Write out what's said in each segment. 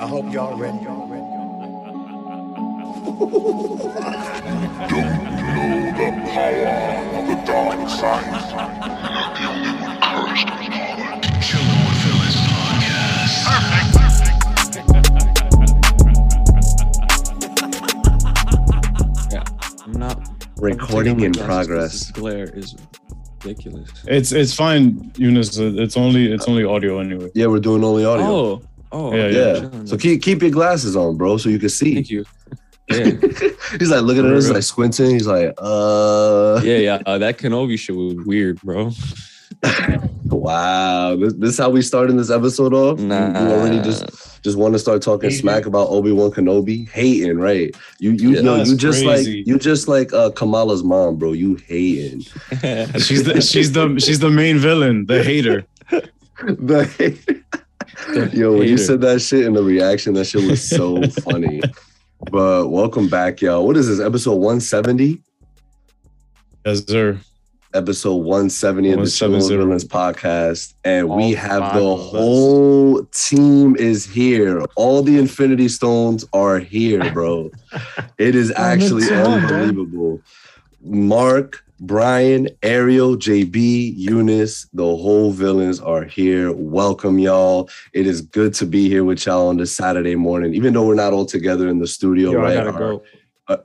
I hope y'all ready. Y'all ready. Yeah, I'm not Recording in I'm taking off my glasses 'cause progress. This glare is ridiculous. It's it's fine, Eunice. It's only it's only audio anyway. Yeah, we're doing only audio. Oh, oh, Yeah, yeah. chilling. So keep keep your glasses on, bro, so you can see. Thank you. Yeah, He's like looking at us, like squinting. He's like, uh, yeah, yeah. Uh, that Kenobi shit was weird, bro. wow. This, this how we starting this episode off? You- Nah. You, already just just want to start talking Hating. smack about Obi Wan Kenobi, hating, right? You you Yeah, yo, that's you just crazy. like you just like uh, Kamala's mom, bro. You hating. She's the she's the she's the main villain, the hater. The- Yo, when you said that shit in the reaction, that shit was so funny. But welcome back, y'all. What is this? Episode 170? Yes, sir. Episode 170 of the Children 170. Villains podcast. And we have the us. whole team is here. All the Infinity Stones are here, bro. it is actually two on, bro. unbelievable. Mark, Brian, Ariel, JB, Eunice, the whole villains are here. Welcome, y'all. It is good to be here with y'all on this Saturday morning, even though we're not all together in the studio, Yo, I right? gotta go. Uh,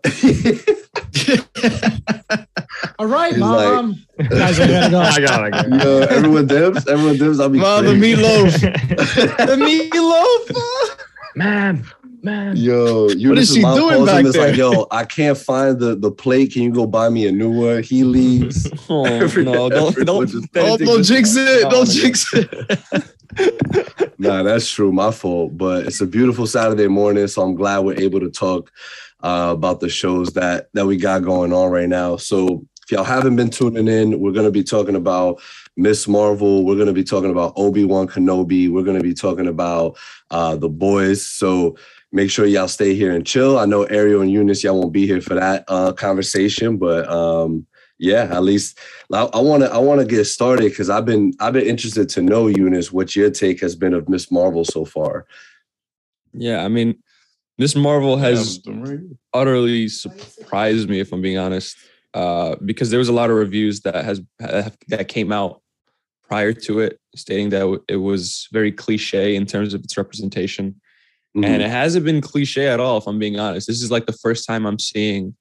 All right, He's like- mom. Guys, I gotta go. I gotta go. Yo, everyone dibs. Everyone dibs. I'll be Mom, the meatloaf. the meatloaf. man, man. Yo, you What is she doing calls him, back there? like, yo, I can't find the, the plate. Can you go buy me a new one? He leaves. Oh Every- no! Don't everyone don't just- Benedict don't jinx it! I Don't wanna go. jinx it! nah, that's true. My fault. But it's a beautiful Saturday morning, so I'm glad we're able to talk uh, about the shows that that we got going on right now. So if y'all haven't been tuning in, we're gonna be talking about Miss Marvel. We're gonna be talking about Obi Wan Kenobi. We're gonna be talking about uh, the boys. So make sure y'all stay here and chill. I know Ariel and Eunice, y'all won't be here for that uh, conversation, but um, yeah, at least I want to I want to get started because I've been I've been interested to know Eunice what your take has been of Miss Marvel so far. Yeah, I mean, Miss Marvel has utterly surprised me, if I'm being honest, uh, because there was a lot of reviews that has that came out prior to it, stating that it was very cliche in terms of its representation, Mhm. and it hasn't been cliche at all. If I'm being honest, this is like the first time I'm seeing.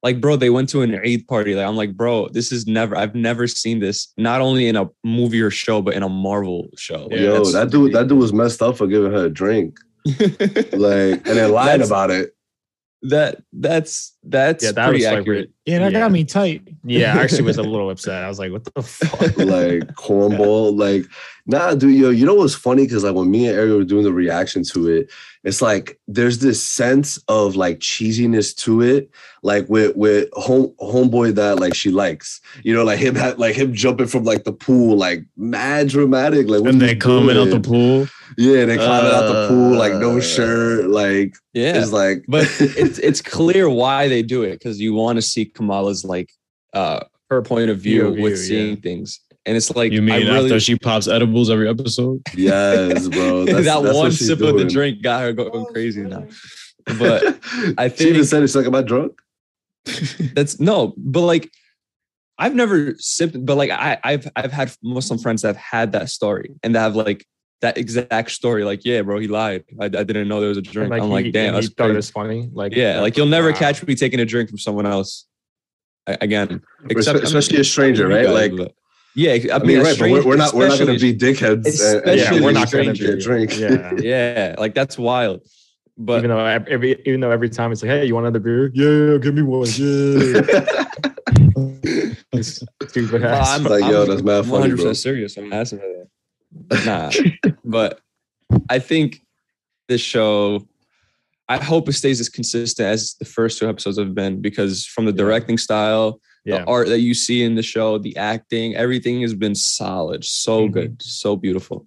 Like, bro, they went to an Eid party. Like, I'm like, bro, this is never. I've never seen this. Not only in a movie or show, but in a Marvel show. Like, Yo, that dude that dude was messed up for giving her a drink, like, and then lied about it. That that's that's Yeah, that pretty was like accurate. Yeah, that Yeah. got me tight. Yeah, I actually was a little upset. I was like, what the fuck? like cornball. Like, nah, dude, yo, you know what's funny? Because like when me and Ariel were doing the reaction to it, it's like there's this sense of like cheesiness to it, like with with home homeboy that like she likes. You know, like him had like him jumping from like the pool, like mad dramatic. Like And you they coming out the pool. Yeah, they climbing out the pool, like no Uh, shirt. Like Yeah, it's like but it's it's clear why they do it because you want to see Kamala's like uh her point of view POV, with seeing things, and it's like You I mean really, after she pops edibles every episode? yes, bro. That's, that that's one she's sip of the drink got her going crazy now. But I think she even said it's like, "Am I drunk?" That's no, but like I've never sipped, but like I, I've I've had Muslim friends that have had that story and that have like that exact story. Like, yeah, bro, he lied. I, I didn't know there was a drink. And, I'm he- like, damn, that's he thought it was funny. Like, Yeah, like you'll never wow. catch me taking a drink from someone else. I- Again, except especially a stranger, right? guys, Like, but- yeah, I I mean, mean, a right, but we're, we're not we're not going to be dickheads. and- and Yeah, we're not gonna stranger. get a drink. Yeah. Yeah, like that's wild. But even though every even though every time it's like, hey, you want another beer? Yeah, yeah, give me one. Yeah. Stupid Well. I'm Like, yo, that's mad funny, 100 bro. percent serious. I'm asking for that. Nah, but I think this show. I hope it stays as consistent as the first two episodes have been because from the Yeah. directing style, yeah. the art that you see in the show, the acting, everything has been solid, so Mhm. good, so beautiful.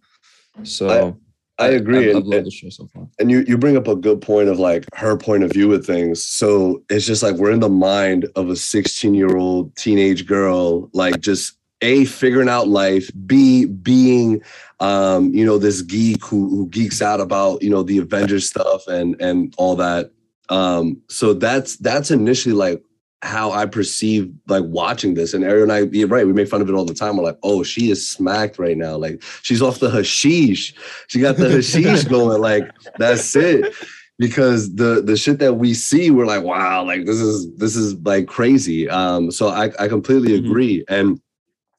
So I agree, I've, and- I've loved the show so far. And you you bring up a good point of like her point of view of things. So it's just like we're in the mind of a 16 year old teenage girl, like just a figuring out life, b being um, you know this geek who who geeks out about you know the Avengers stuff and and all that. Um, so that's that's initially like how I perceive like watching this. And Ariel and I, you're right, we make fun of it all the time. We're like, oh, she is smacked right now. Like she's off the hashish. She got the hashish going. Like that's it. Because the the shit that we see, we're like, wow, like this is this is like crazy. Um, so I, I completely Mhm. agree. And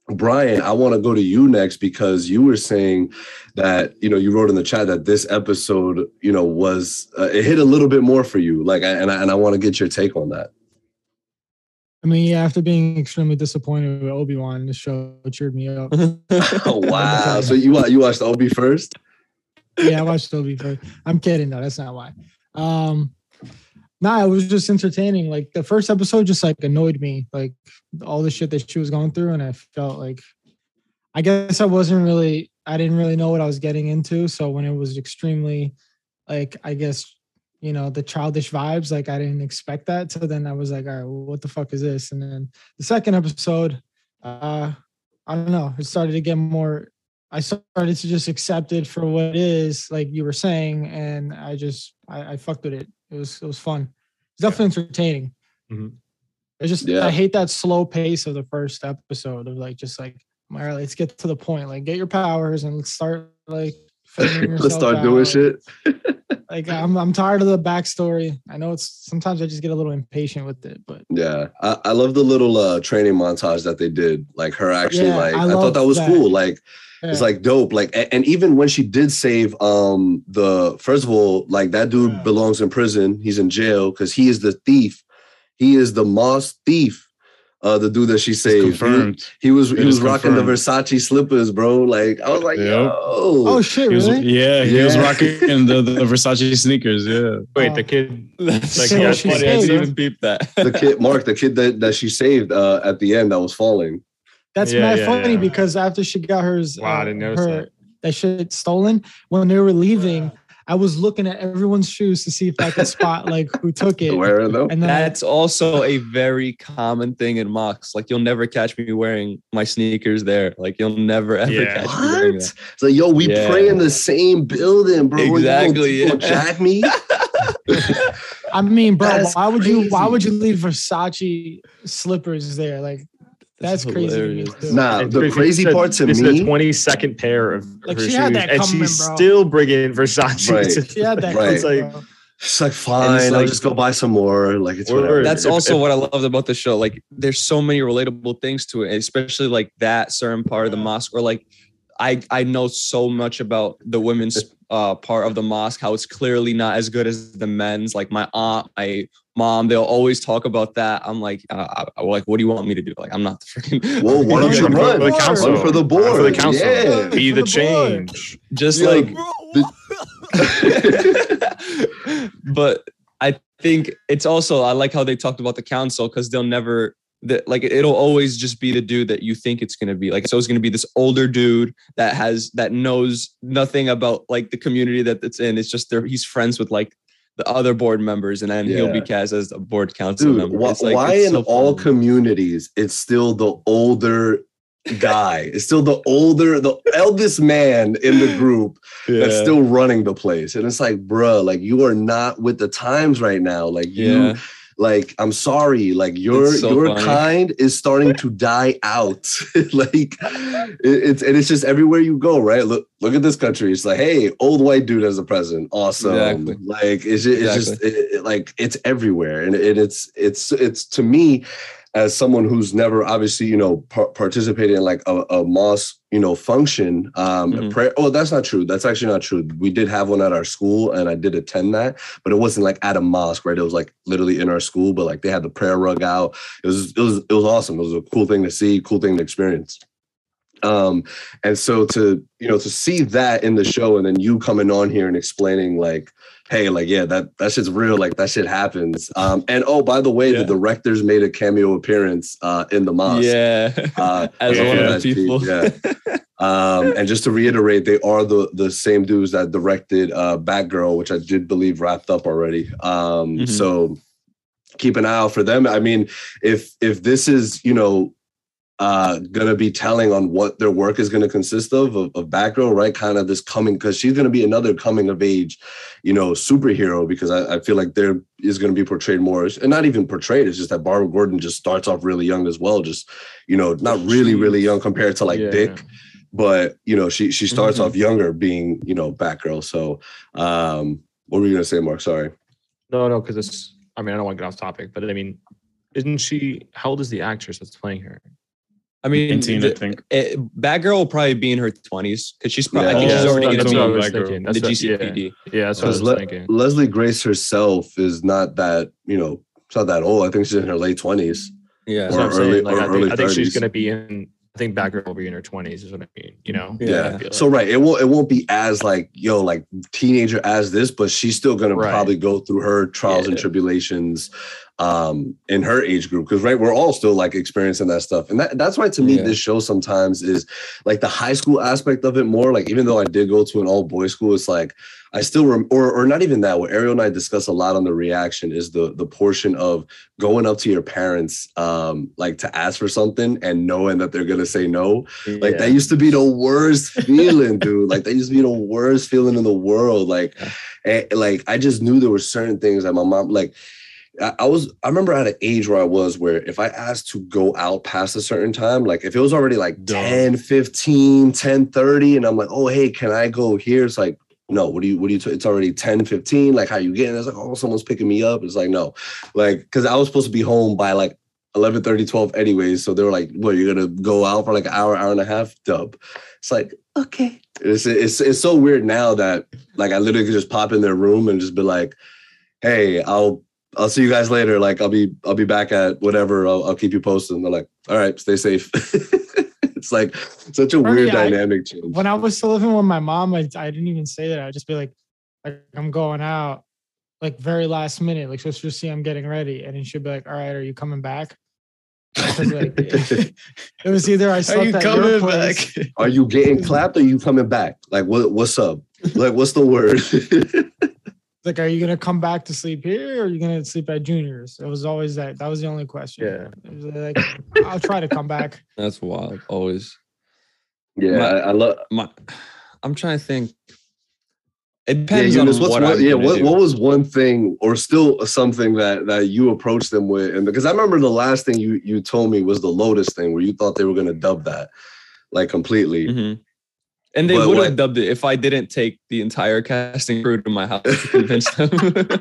Brian, I want to go to you next because you were saying that you know you wrote in the chat that this episode you know was uh, it hit a little bit more for you like and I, and I want to get your take on that. I mean, yeah, after being extremely disappointed with Obi Wan, the show cheered me up. Oh wow! so you you watched Obi first? yeah, I watched Obi first. I'm kidding though. That's not why. Um, nah, it was just entertaining. Like the first episode just like annoyed me, like all the shit that she was going through, and I felt like, I guess I wasn't really, I didn't really know what I was getting into. So when it was extremely, like, I guess, you know, the childish vibes, like I didn't expect that. So then I was like, all right, well, what the fuck is this? And then the second episode, uh, I don't know, it started to get more I started to just accept it for what it is, like you were saying, and I just I, I fucked with it. It was it was fun. It's definitely entertaining. Mhm. It's just Yeah. I hate that slow pace of the first episode of like just like all right, let's get to the point. Like get your powers and let's start like figuring Let's start doing shit. Like I'm I'm tired of the backstory. I know it's sometimes I just get a little impatient with it, but Yeah, I, I love the little uh, training montage that they did. Like her actually, Yeah, like I I, thought that was that. cool. Like it's like dope. Like a- and even when she did save um the first of all, like that dude Yeah. belongs in prison. He's in jail because he is the thief. He is the mosque thief. Uh, the dude that she saved. He- Confirmed. He, was It he was is rocking the. Versace slippers, bro. Like I was like, Yep. yo, oh shit, He was, really? yeah, he was Yeah. rocking the, the Versace sneakers. Yeah. Wait, Oh. the kid. That's Like, so yeah, funny. I didn't saved, even peep that. the kid Mark, the kid that, that she saved uh, at the end that was falling. That's Yeah, mad yeah, funny yeah. because after she got hers, Wow, I uh, didn't notice her that. that shit stolen, when they were leaving, I was looking at everyone's shoes to see if I could spot like who took it. Wearing them. And then That's also a very common thing in mosques. Like you'll never catch me wearing my sneakers there. Like you'll never ever Yeah. catch me wearing What? that. It's like, yo, we Yeah. pray in the same building, bro. Exactly, you gonna yeah. jack me? I mean, bro, That's why would you why would you leave Versace slippers there? Like that's, crazy. to me, hilarious. too. Nah, the this crazy is part to this is me- the twenty second pair of Like, her she had shoes, that and she's bro. still bringing Versace. Right. to- She had that. Right. It's like- bro. It's like fine, it's I'll like- just go buy some more. Like it's whatever. That's If- also if- what I loved about the show. Like there's so many relatable things to it, especially like that certain part of the mosque where like I I know so much about the women's uh part of the mosque, how it's clearly not as good as the men's. Like my aunt, my mom, they'll always talk about that. I'm like, uh, I, like, what do you want me to do? Like, I'm not the freaking. Well, why don't you Run run? for the council. Run for the Run board. for the council. Yeah. Be For the the change. just Yeah, like the- but i think it's also i like how they talked about the council because they'll never that like it'll always just be the dude that you think it's going to be like it's always going to be this older dude that has that knows nothing about like the community that it's in it's just there he's friends with like the other board members and then he'll be cast as a board council Dude, member why, It's like, why in so all communities it's still the older guy? it's still the older, the eldest man in the group that's still running the place. And it's like, bruh, like you are not with the times right now. Like you yeah like i'm sorry like your so your funny. kind is starting to die out. Like it- it's and it's just everywhere you go right? Look look at this country. It's like hey old white dude as a president. Awesome. Exactly. like it's, it's just it, it- like it's everywhere. And it, it's it's it's to me as someone who's never obviously you know par- participated in like a, a mosque you know function um Mhm. prayer oh that's not true. That's actually not true. We did have one at our school and i did attend that but it wasn't like at a mosque right? It was like literally in our school but like they had the prayer rug out. It was it was it was awesome. It was a cool thing to see cool thing to experience. Um and so to you know to see that in the show and then you coming on here and explaining like hey like yeah that that shit's real like that shit happens um and oh by the way Yeah. the directors made a cameo appearance uh in the mosque yeah uh, as Yeah. one of the people yeah. Um, and just to reiterate, they are the the same dudes that directed uh, Batgirl, which I did believe wrapped up already. Um, Mhm. So keep an eye out for them. I mean, if if this is you know uh gonna be telling on what their work is gonna consist of of, of Batgirl, right? Kind of this coming because she's gonna be another coming of age, you know, superhero because I, I feel like there is gonna be portrayed more and not even portrayed. It's just that Barbara Gordon just starts off really young as well, just you know, not really really young compared to like Yeah. Dick, but you know, she she starts Mhm. off younger being you know Batgirl. So um, what were you gonna say, Mark? Sorry. No, no, because it's. I mean, I don't want to get off topic, but I mean, isn't she? How old is the actress that's playing her? I mean, 19, I think. it, Batgirl will probably be in her twenties because she's probably. I think Yeah. she's already going to be in the That's what- yeah. GCPD. Yeah, that's what I was Le- thinking. Leslie Grace herself is not that you know, it's not that old. I think she's in her late twenties. Yeah. That's what I'm or saying. early- Like, or I, think, early I think she's gonna be in. I think Batgirl will be in her twenties. Is what I mean. You know. Yeah. I feel So right, it won't it won't be as like yo like teenager as this, but she's still gonna Right. probably go through her trials and tribulations um in her age group because right we're all still like experiencing that stuff and that, that's why to me Yeah. this show sometimes is like the high school aspect of it more like even though i did go to an all boys school it's like i still rem- or or not even that what ariel and i discuss a lot on the reaction is the the portion of going up to your parents um like to ask for something and knowing that they're gonna say no like that used to be the worst feeling, dude. Like that used to be the worst feeling in the world. Like, eh, like I just knew there were certain things that my mom like. I, I was I remember at an age where I was where if I asked to go out past a certain time, like if it was already like Dumb. 10, 15, 10, 30, and I'm like, oh hey, can I go here? It's like, no, what do you what do you t- it's already 10, 15. Like how you getting? It's like, oh, someone's picking me up. It's like, no. Like, because I was supposed to be home by like 11 30 12 anyways so they were like what you're gonna go out for like an hour hour and a half dub it's like okay it's, it's it's so weird now that like i literally could just pop in their room and just be like hey i'll i'll see you guys later. Like i'll be i'll be back at whatever. I'll, I'll keep you posted. And they're like all right stay safe. It's like such a For me, weird I- dynamic change. When I was still living with my mom, I, I didn't even say that. I'd just be like, like I'm going out, like very last minute, like so just see I'm getting ready, and then she'd be like, "All right, are you coming back?" Like it, was either I Are slept you at your coming place, back? are you getting clapped or are you coming back? Like what what's up? Like what's the word like, are you gonna come back to sleep here, or are you gonna sleep at Junior's? It was always that. That was the only question. Yeah. Like, I'll try to come back. That's wild. Always. yeah My- I, I love My, I'm trying to think. It Yeah, depends Eunice, on what's what one, yeah, what, what was one thing or still something that that you approached them with? And because I remember the last thing you you told me was the Lotus thing where you thought they were gonna dub that like completely. Mhm. And they would have dubbed it if I didn't take the entire casting crew to my house to convince them.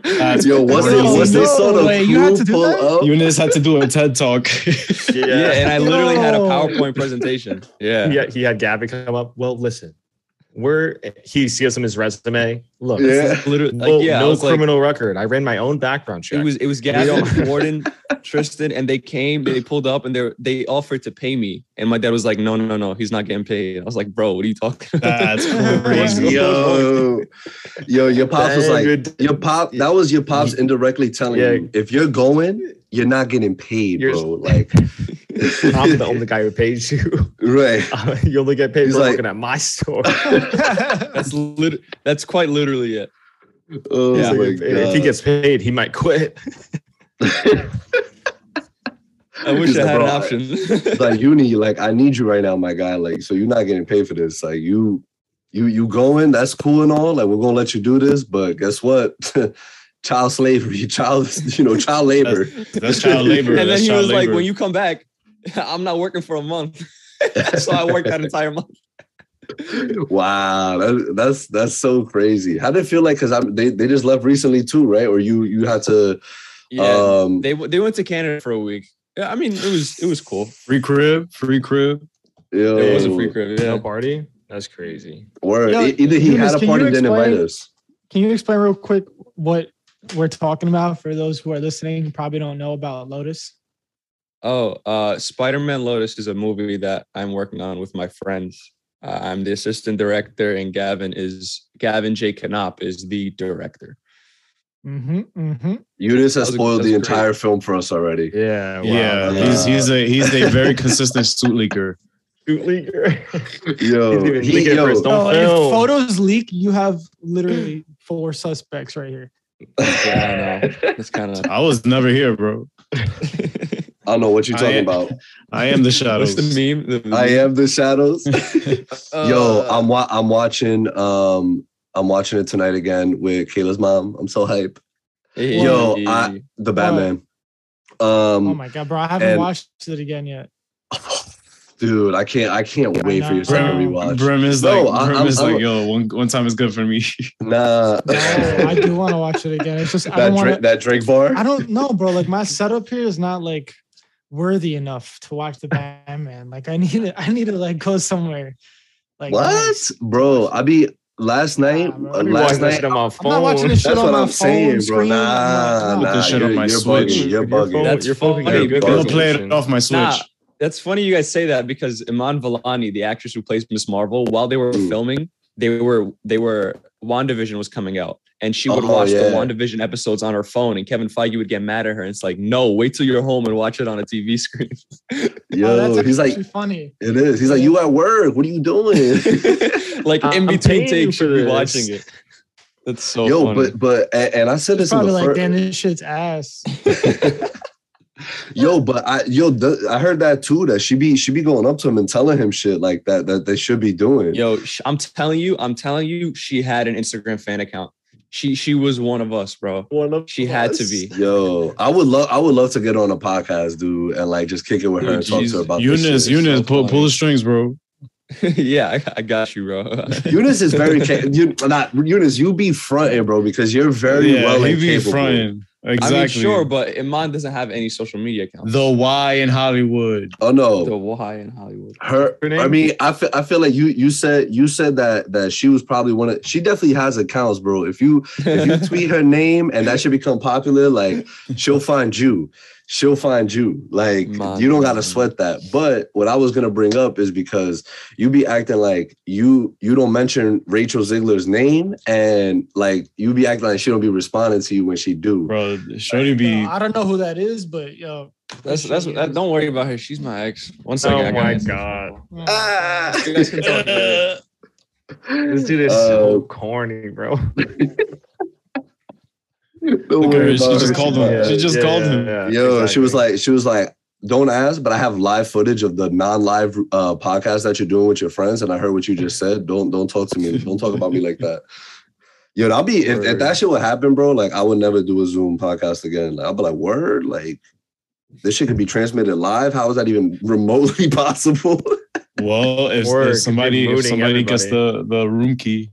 That's Yo, once they, crazy. once they No saw the way, you had to do pull that? up, Eunice had to do a TED talk. yeah. and I literally had a PowerPoint presentation. Yeah. He had, he had Gavin come up. Well, listen, we're he sees him his resume. Look, Yeah. Literally, no, like, yeah, no was like- criminal record. I ran my own background check. It was it was Gavin, Warden, Tristan, and they came. They pulled up and they they offered to pay me, and my dad was like, "No, no, no, no, he's not getting paid." I was like, "Bro, what are you talking?" about? That's crazy. yo, yo, your pops was like, your pop. That was your pops indirectly telling Yeah. you if you're going, you're not getting paid, You're- bro. Like, I'm the only guy who pays you. right. Uh, you only get paid He's for like- working at my store. that's lit- That's quite literally it. Oh Yeah. my if, if he gets paid, he might quit. I wish He's I had an "Bro, I- option. It's like uni, like I need you right now, my guy. Like, so you're not getting paid for this. Like you, you, you going? That's cool and all. Like we're gonna let you do this, but guess what? child slavery, child, you know, child labor. That's child labor. and then That's he child was like, "When you come back, I'm not working for a month." so I worked that entire month. wow, that, that's that's so crazy. How did it feel like? Because I'm they, they just left recently too, right? Or you you had to Yeah, um they they went to Canada for a week. Yeah, I mean it was it was cool. free crib, free crib. yo, It was a free crib. No Yeah. party? That's crazy. Word. Yo, E- Either he Eunice, had a party, you didn't invite us. Can you explain real quick what we're talking about for those who are listening who probably don't know about Lotus? Oh, uh, Spider-Man Lotus is a movie that I'm working on with my friends. Uh, I'm the assistant director, and Gavin is Gavin J. Knop is the director. Mm-hmm. Mm-hmm. Eunice has spoiled the was great. entire film for us already. Yeah. Wow. Yeah, wow. he's he's a he's a very consistent suit leaker. Shoot leaker. Yo, He's even he- leaking yo, for his own Oh, if photos leak, you have literally four suspects right here. Yeah, I know. It's kind of I was never here, bro. I don't know what you're I talking am- about. I am the shadows. What's shadows. the meme? The I am the shadows. Yo, Uh, I'm wa- I'm watching um I'm watching it tonight again with Kayla's mom. I'm so hype. hey. Yo, I- The Batman. Um Oh my god, bro! I haven't and- watched it again yet. dude, I can't I can't I wait for your second Brim, rewatch. Brim is No, like, I- Brim I'm- is I'm- like, yo, one, one time is good for me. Nah. No, I do want to watch it again. It's just I that don't wanna, that Drake bar. I don't know, bro. Like my setup here is not like worthy enough to watch the Batman. Like I need to, I need to like go somewhere. Like What, nice. bro? I be last night. Nah, bro. uh, be last night. shit on my I'm not watching this shit That's on what my I'm phone saying, bro. screen. Nah, Nah, nah. this shit you're, on my you're Switch. bugging. You're Your bugging. phone- That's your phone funny can get because- good I'll play it off my Switch. Nah, that's funny you guys say that because Iman Vellani, the actress who plays Miss Marvel, while they were filming, they were they were WandaVision was coming out. And she would Oh, watch yeah. the WandaVision episodes on her phone, and Kevin Feige would get mad at her. And it's like, no, wait till you're home and watch it on a TV screen. Yo, oh, that's he's like, funny. it is. He's like, you at work? What are you doing? like in I'm between paying you takes, for you'd be watching it. That's so Yo, funny. but but and, and I said this in Probably the like, first. damn, this shit's ass. Yo, but I yo, the, I heard that too. That she be she be going up to him and telling him shit like that that they should be doing. Yo, I'm telling you, I'm telling you, she had an Instagram fan account. She she was one of us, bro. One of She had to be. Yo, I would love I would love to get on a podcast, dude, and like just kick it with her Dude, and talk to her about this Eunice, shit. Eunice, so pull, pull the strings, bro. yeah, I, I got you, bro. Eunice is very ca- you not Eunice. You be fronting, bro, because you're very yeah, well he be capable. fronting. Exactly. I mean, sure, but Iman doesn't have any social media accounts. the Y in Hollywood. Oh no, the why in Hollywood. her. Her name? I mean, I feel I feel like you you said you said that that she was probably one of. She definitely has accounts, bro. If you if you tweet her name and that should become popular, like she'll find you. She'll find you. Like Man. you don't gotta sweat that. But what I was gonna bring up is because you be acting like you you don't mention Rachel Zegler's name and like you be acting like she don't be responding to you when she do. Bro, Shorty be I don't know who that is, but yo, That's that's She that, is. don't worry about her. She's my ex. One second. Oh I my got god, uh, Ah. You guys can talk later. this dude is Uh, so corny, bro. Don't worry her, she just her. called him. She just called him. Yo, she was like, she was like, don't ask, but I have live footage of the non-live uh, podcast that you're doing with your friends, and I heard what you just said. Don't don't talk to me. Don't talk about me like that. Yo, I'll be if, if that shit would happen, bro. Like, I would never do a Zoom podcast again. Like, I'll be like, word, like this shit could be transmitted live. How is that even remotely possible? Well, if, Word, 'cause if you're somebody if mooning somebody gets the the room key,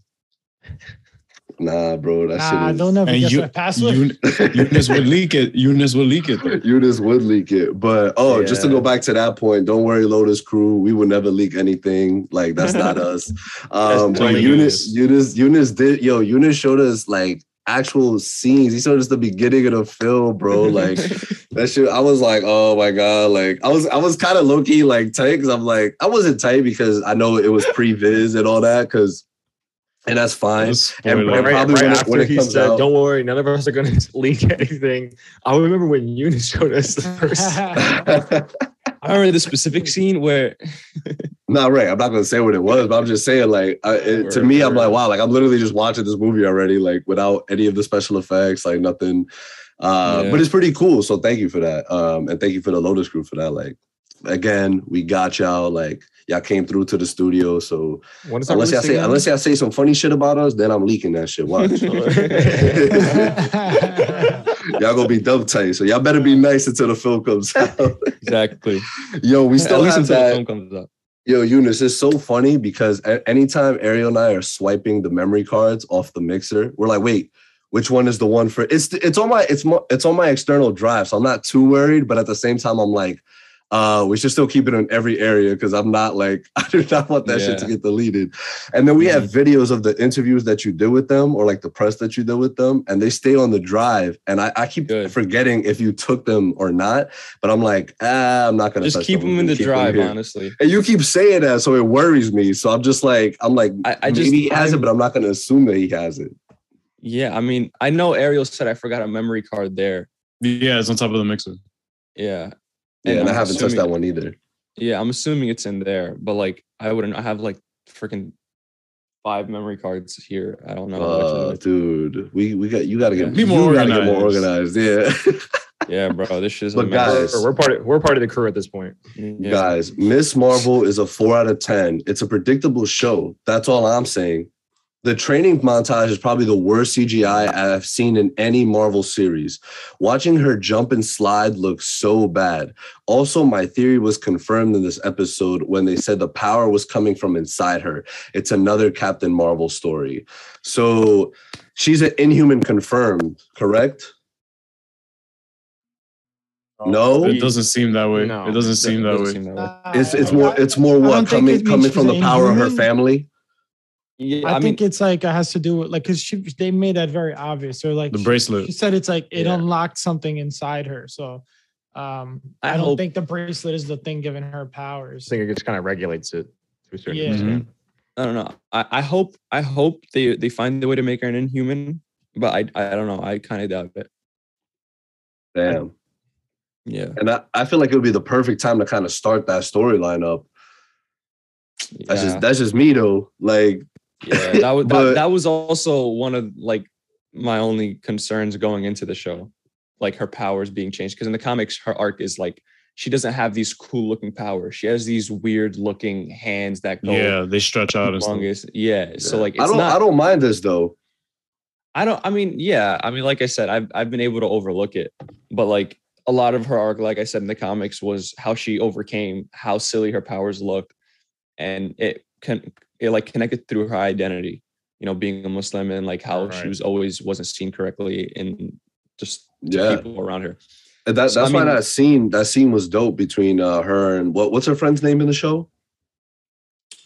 nah, bro, that nah, shit is. they'll never And guess you- my password. Eun- Eunice would leak it. Eunice would leak it. though. Eunice would leak it. But oh, just to go back to that point, don't worry, Lotus crew. We would never leak anything. Like that's not us. Um That's but totally Eunice, us. Eunice, Eunice did yo, Eunice showed us like actual scenes. He showed us the beginning of the film, bro. Like that shit. I was like, oh my God. Like I was I was kind of low-key like tight because I'm like, I wasn't tight because I know it was pre-viz and all that, because and that's fine. And- and right, probably right when it- after when it he said, out- "Don't worry, none of us are going to leak anything." I remember when Eunice showed us the first. I remember the specific scene where Not right. I'm not gonna say what it was, but I'm just saying, like, I, it, to Word, me, I'm like, wow, like I'm literally just watching this movie already, like without any of the special effects, like nothing. Uh, Yeah. But it's pretty cool. So thank you for that, um, and thank you for the Lotus Group for that. Like, again, we got y'all. Like, y'all came through to the studio. So When is that unless y'all say again? unless y'all say some funny shit about us, then I'm leaking that shit. Watch. y'all gonna be dumb tight. So y'all better be nice until the film comes out. exactly. Yo, we still At least have until the that. film comes out. Yo, Eunice, it's so funny because anytime Ariel and I are swiping the memory cards off the mixer, we're like, wait, which one is the one for? It's it's on my it's mo- it's on my external drive, so I'm not too worried. But at the same time, I'm like, uh, we should still keep it in every area because I'm not like I do not want that shit to get deleted. And then we have videos of the interviews that you do with them or like the press that you do with them, and they stay on the drive. And I, I keep Good. forgetting if you took them or not. But I'm like, ah, I'm not gonna Just touch keep them in the drive, honestly. And you keep saying that, so it worries me. So I'm just like, I'm like, I, I just maybe he has it, I'm- but I'm not going to assume that he has it. Yeah, I mean, I know Ariel said I forgot a memory card there. Yeah, it's on top of the mixer. Yeah. Yeah, and, I'm I haven't touched that one either. Yeah, I'm assuming it's in there, but like I wouldn't. I have like freaking five memory cards here. I don't know. which Uh, dude, we we got you got to get Yeah. Be more you gotta get more organized. organized. Yeah, Yeah, bro, this shit's But a guys- mess. We're part of we're part of the crew at this point. Yeah. Guys, Miss Marvel is a four out of 10. It's a predictable show. That's all I'm saying. The training montage is probably the worst CGI I've seen in any Marvel series. Watching her jump and slide looks so bad. Also, my theory was confirmed in this episode when they said the power was coming from inside her. It's another Captain Marvel story. So she's an inhuman confirmed, correct? No? It doesn't seem that way. No. It doesn't seem that Doesn't way. seem that way. It's it's more it's more what coming coming from the an power of her family. Yeah, I, I, think mean, it's like it has to do with like because she they made that very obvious. Or like The she- bracelet. She said it's like it Yeah. unlocked something inside her. So um I I, don't hope- think the bracelet is the thing giving her powers. I think it just kind of regulates it to a certain Yeah. extent. I don't know. I, I hope I hope they they find the way to make her an inhuman, but I I don't know. I kind of doubt it. Damn. Yeah, And I, I feel like it would be the perfect time to kind of start that storyline up. That's yeah. just that's just me though. Like Yeah, that was But- that, that was also one of like my only concerns going into the show, like her powers being changed. Because in the comics, her arc is like she doesn't have these cool looking powers. She has these weird looking hands that go Yeah, they stretch out as stuff. longest. Yeah, so like it's I don't not. I don't mind this though. I don't. I mean, yeah. I mean, like I said, I've I've been able to overlook it, but like a lot of her arc, like I said in the comics, was how she overcame how silly her powers looked, and it can it like connected through her identity. You know, being a Muslim and like how she was always wasn't seen correctly in just to Yeah. people around her. And that, So, that's I why mean- that scene that scene was dope between uh, her and what what's her friend's name in the show?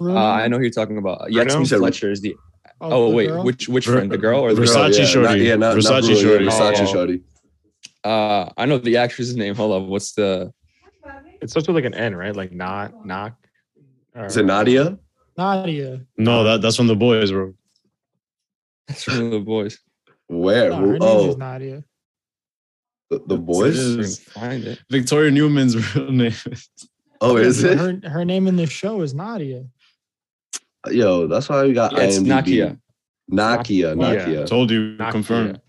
Uh, I know who you're talking about. Yeah, Bruno? it's Fletcher is the. Oh, the wait, girl? which which friend? The girl or the Versace girl? yeah, Shorty. Not, yeah, not, not Versace Bruno, Shorty. Yeah, Versace Oh. Shorty. Uh, I know the actress's name. Hold up, what's the? It's also like an N, right? Like not knock. Is it Nadia? Nadia. No, that, that's from the boys, bro. That's from the boys. Where? No, her name oh, is Nadia. the, the boys. Is. Find it. Victoria Neuman's real name. Oh, is it? Her, her name in the show is Nadia. Yo, that's why we got Yeah, it's IMDb. Nakia. Nakia, Nakia. Nakia. Told you, Nakia. confirmed.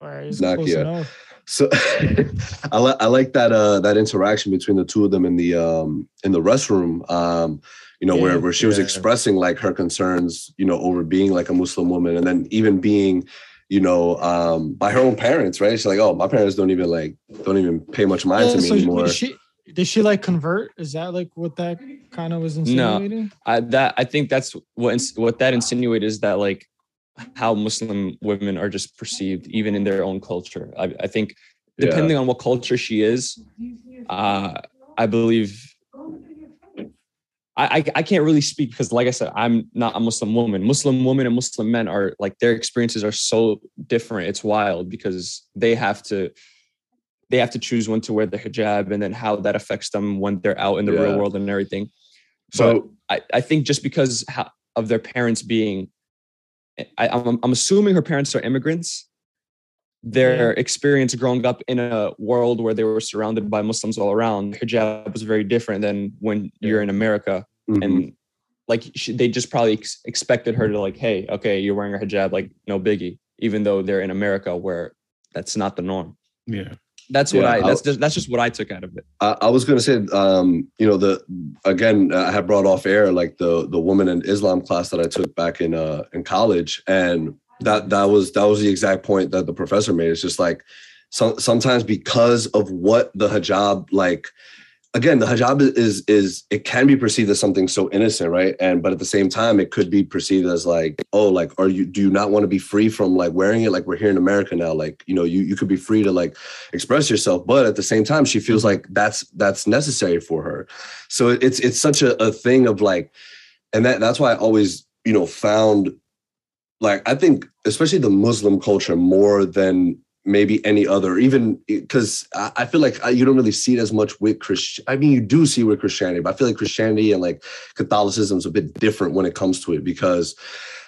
All right, it's Nakia. So I like I like that uh that interaction between the two of them in the um in the restroom. Um, you know, where Yeah, where she was yeah. expressing like her concerns, you know, over being like a Muslim woman and then even being, you know, um by her own parents, right? She's like, Oh, my parents don't even like don't even pay much mind Yeah, to me so anymore. did she did she like convert? Is that like what that kind of was insinuating? I that I think that's what what that insinuated is that like how Muslim women are just perceived even in their own culture. I, I think Yeah. depending on what culture she is, uh, I believe. I, I, I can't really speak because, like I said, I'm not a Muslim woman. Muslim women and Muslim men are like their experiences are so different. It's wild because they have to they have to choose when to wear the hijab and then how that affects them when they're out in the Yeah. real world and everything. so I, I think just because of their parents being, I, I'm, I'm assuming her parents are immigrants. Their experience growing up in a world where they were surrounded by Muslims all around, hijab was very different than when you're in America. Mhm. And like she, they just probably ex- expected her to like, hey, okay, you're wearing a hijab, like no biggie, even though they're in America where that's not the norm. Yeah. That's what Yeah, I. That's just that's just what I took out of it. I, I was gonna say, um, you know, the again, I had brought off air like the the woman in Islam class that I took back in uh in college, and that that was that was the exact point that the professor made. It's just like some sometimes because of what the hijab like. Again, the hijab is is it can be perceived as something so innocent, right? And but at the same time, it could be perceived as like, oh, like, are you do you not want to be free from like wearing it? Like we're here in America now, like you know, you you could be free to like express yourself but at the same time she feels like that's that's necessary for her so it's it's such a, a thing of like and that that's why i always you know found like i think especially the muslim culture more than maybe any other even because I, feel like uh, you don't really see it as much with christian i mean you do see with christianity but i feel like christianity and like catholicism is a bit different when it comes to it because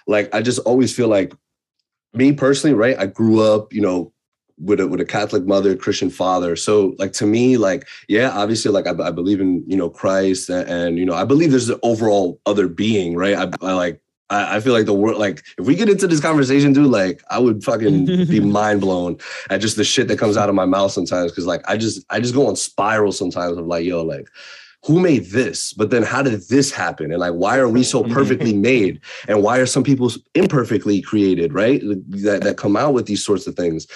like i just always feel like me personally right i grew up you know with a with a Catholic mother, Christian father. So like to me, like yeah, obviously like I, I believe in you know Christ and, and you know I believe there's an overall other being, right? I, I like I, I feel like the world, like, if we get into this conversation, dude, like, I would fucking be mind blown at just the shit that comes out of my mouth sometimes. Cause, like, I just, I just go on spiral sometimes of like, yo, like, who made this? But then how did this happen? And like, why are we so perfectly made? And why are some people imperfectly created, right? That, that come out with these sorts of things.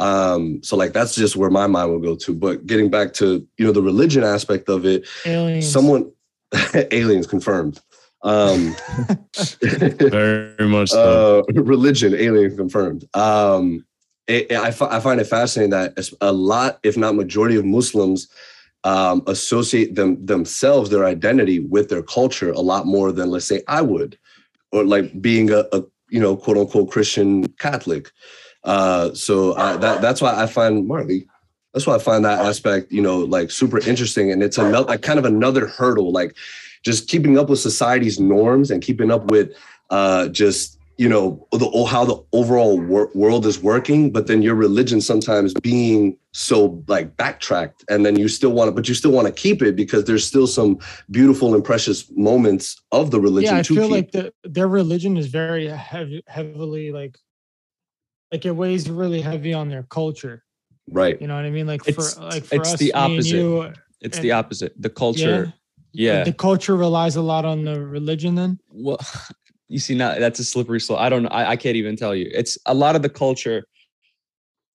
Um, so like, that's just where my mind will go to. But getting back to, you know, the religion aspect of it, Aliens. someone, aliens confirmed. Um, Very much so. uh, religion, alien confirmed. Um, it, it- I, fi- I find it fascinating that a lot, if not majority of Muslims um, associate them themselves, their identity with their culture a lot more than let's say I would, or like being a, a you know quote unquote Christian Catholic. Uh, so uh, that that's why I find Marley. That's why I find that aspect, you know, like super interesting, and it's another like kind of another hurdle, like just keeping up with society's norms and keeping up with uh, just you know the how the overall wor- world is working but then your religion sometimes being so like backtracked and then you still want to but you still want to keep it because there's still some beautiful and precious moments of the religion yeah, I to feel keep like the, their religion is very heavy, heavily like, like it weighs really heavy on their culture. right You know what I mean? Like It's- for like for it's us, the and opposite. you, It's And- the opposite. The culture. Yeah. the culture relies a lot on the religion. Then well you see now that's a slippery slope i don't I, I can't even tell you it's a lot of the culture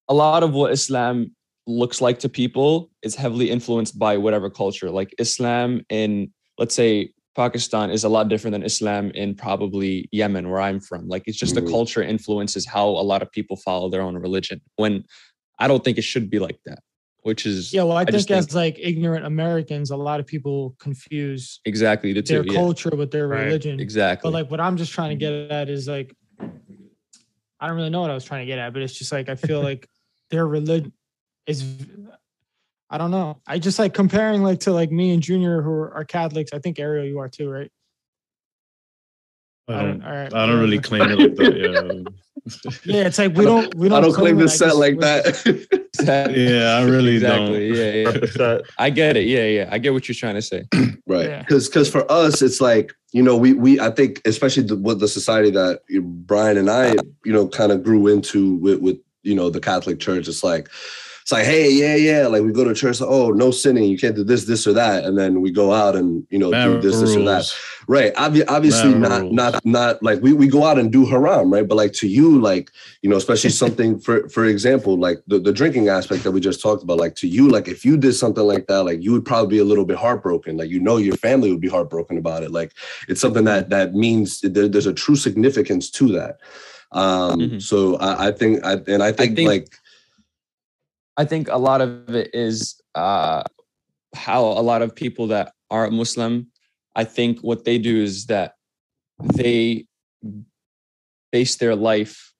a lot of what islam looks like to people is heavily influenced by whatever culture like islam in let's say pakistan is a lot different than islam in probably yemen where i'm from like it's just Mhm. the culture influences how a lot of people follow their own religion when i don't think it should be like that which is yeah, well, I, just think as like ignorant Americans, a lot of people confuse exactly the two their yeah, culture with their Right, religion. exactly But like what I'm just trying to get mm-hmm. at is like I don't really know what I was trying to get at, but it's just like I feel like their religion is I don't know. I just like comparing like to like me and Junior who are, are Catholics. I think Ariel, you are too, right? I don't, all right, I don't really claim it like that. Yeah, it's like we don't we don't. i don't claim it, this I set just- like that Exactly. Yeah, I really exactly don't. yeah yeah I get it. Yeah, yeah. I get what you're trying to say. right Yeah. because because for us it's like you know we we i think especially the, with the society that brian and i you know kind of grew into with with you know the catholic church it's like it's like hey yeah yeah like we go to church like, oh no sinning you can't do this this or that and then we go out and you know do Mad this this or that. right Obvi- obviously not rules. not not like we, we go out and do haram right? But like to you like you know especially something for for example like the, the drinking aspect that we just talked about like to you like if you did something like that like you would probably be a little bit heartbroken. Like you know your family would be heartbroken about it. Like it's something that that means there, there's a true significance to that. Um Mhm. so I, I think i and i think, think- like I think a lot of it is uh, how a lot of people that aren't Muslim, I think what they do is that they base their life,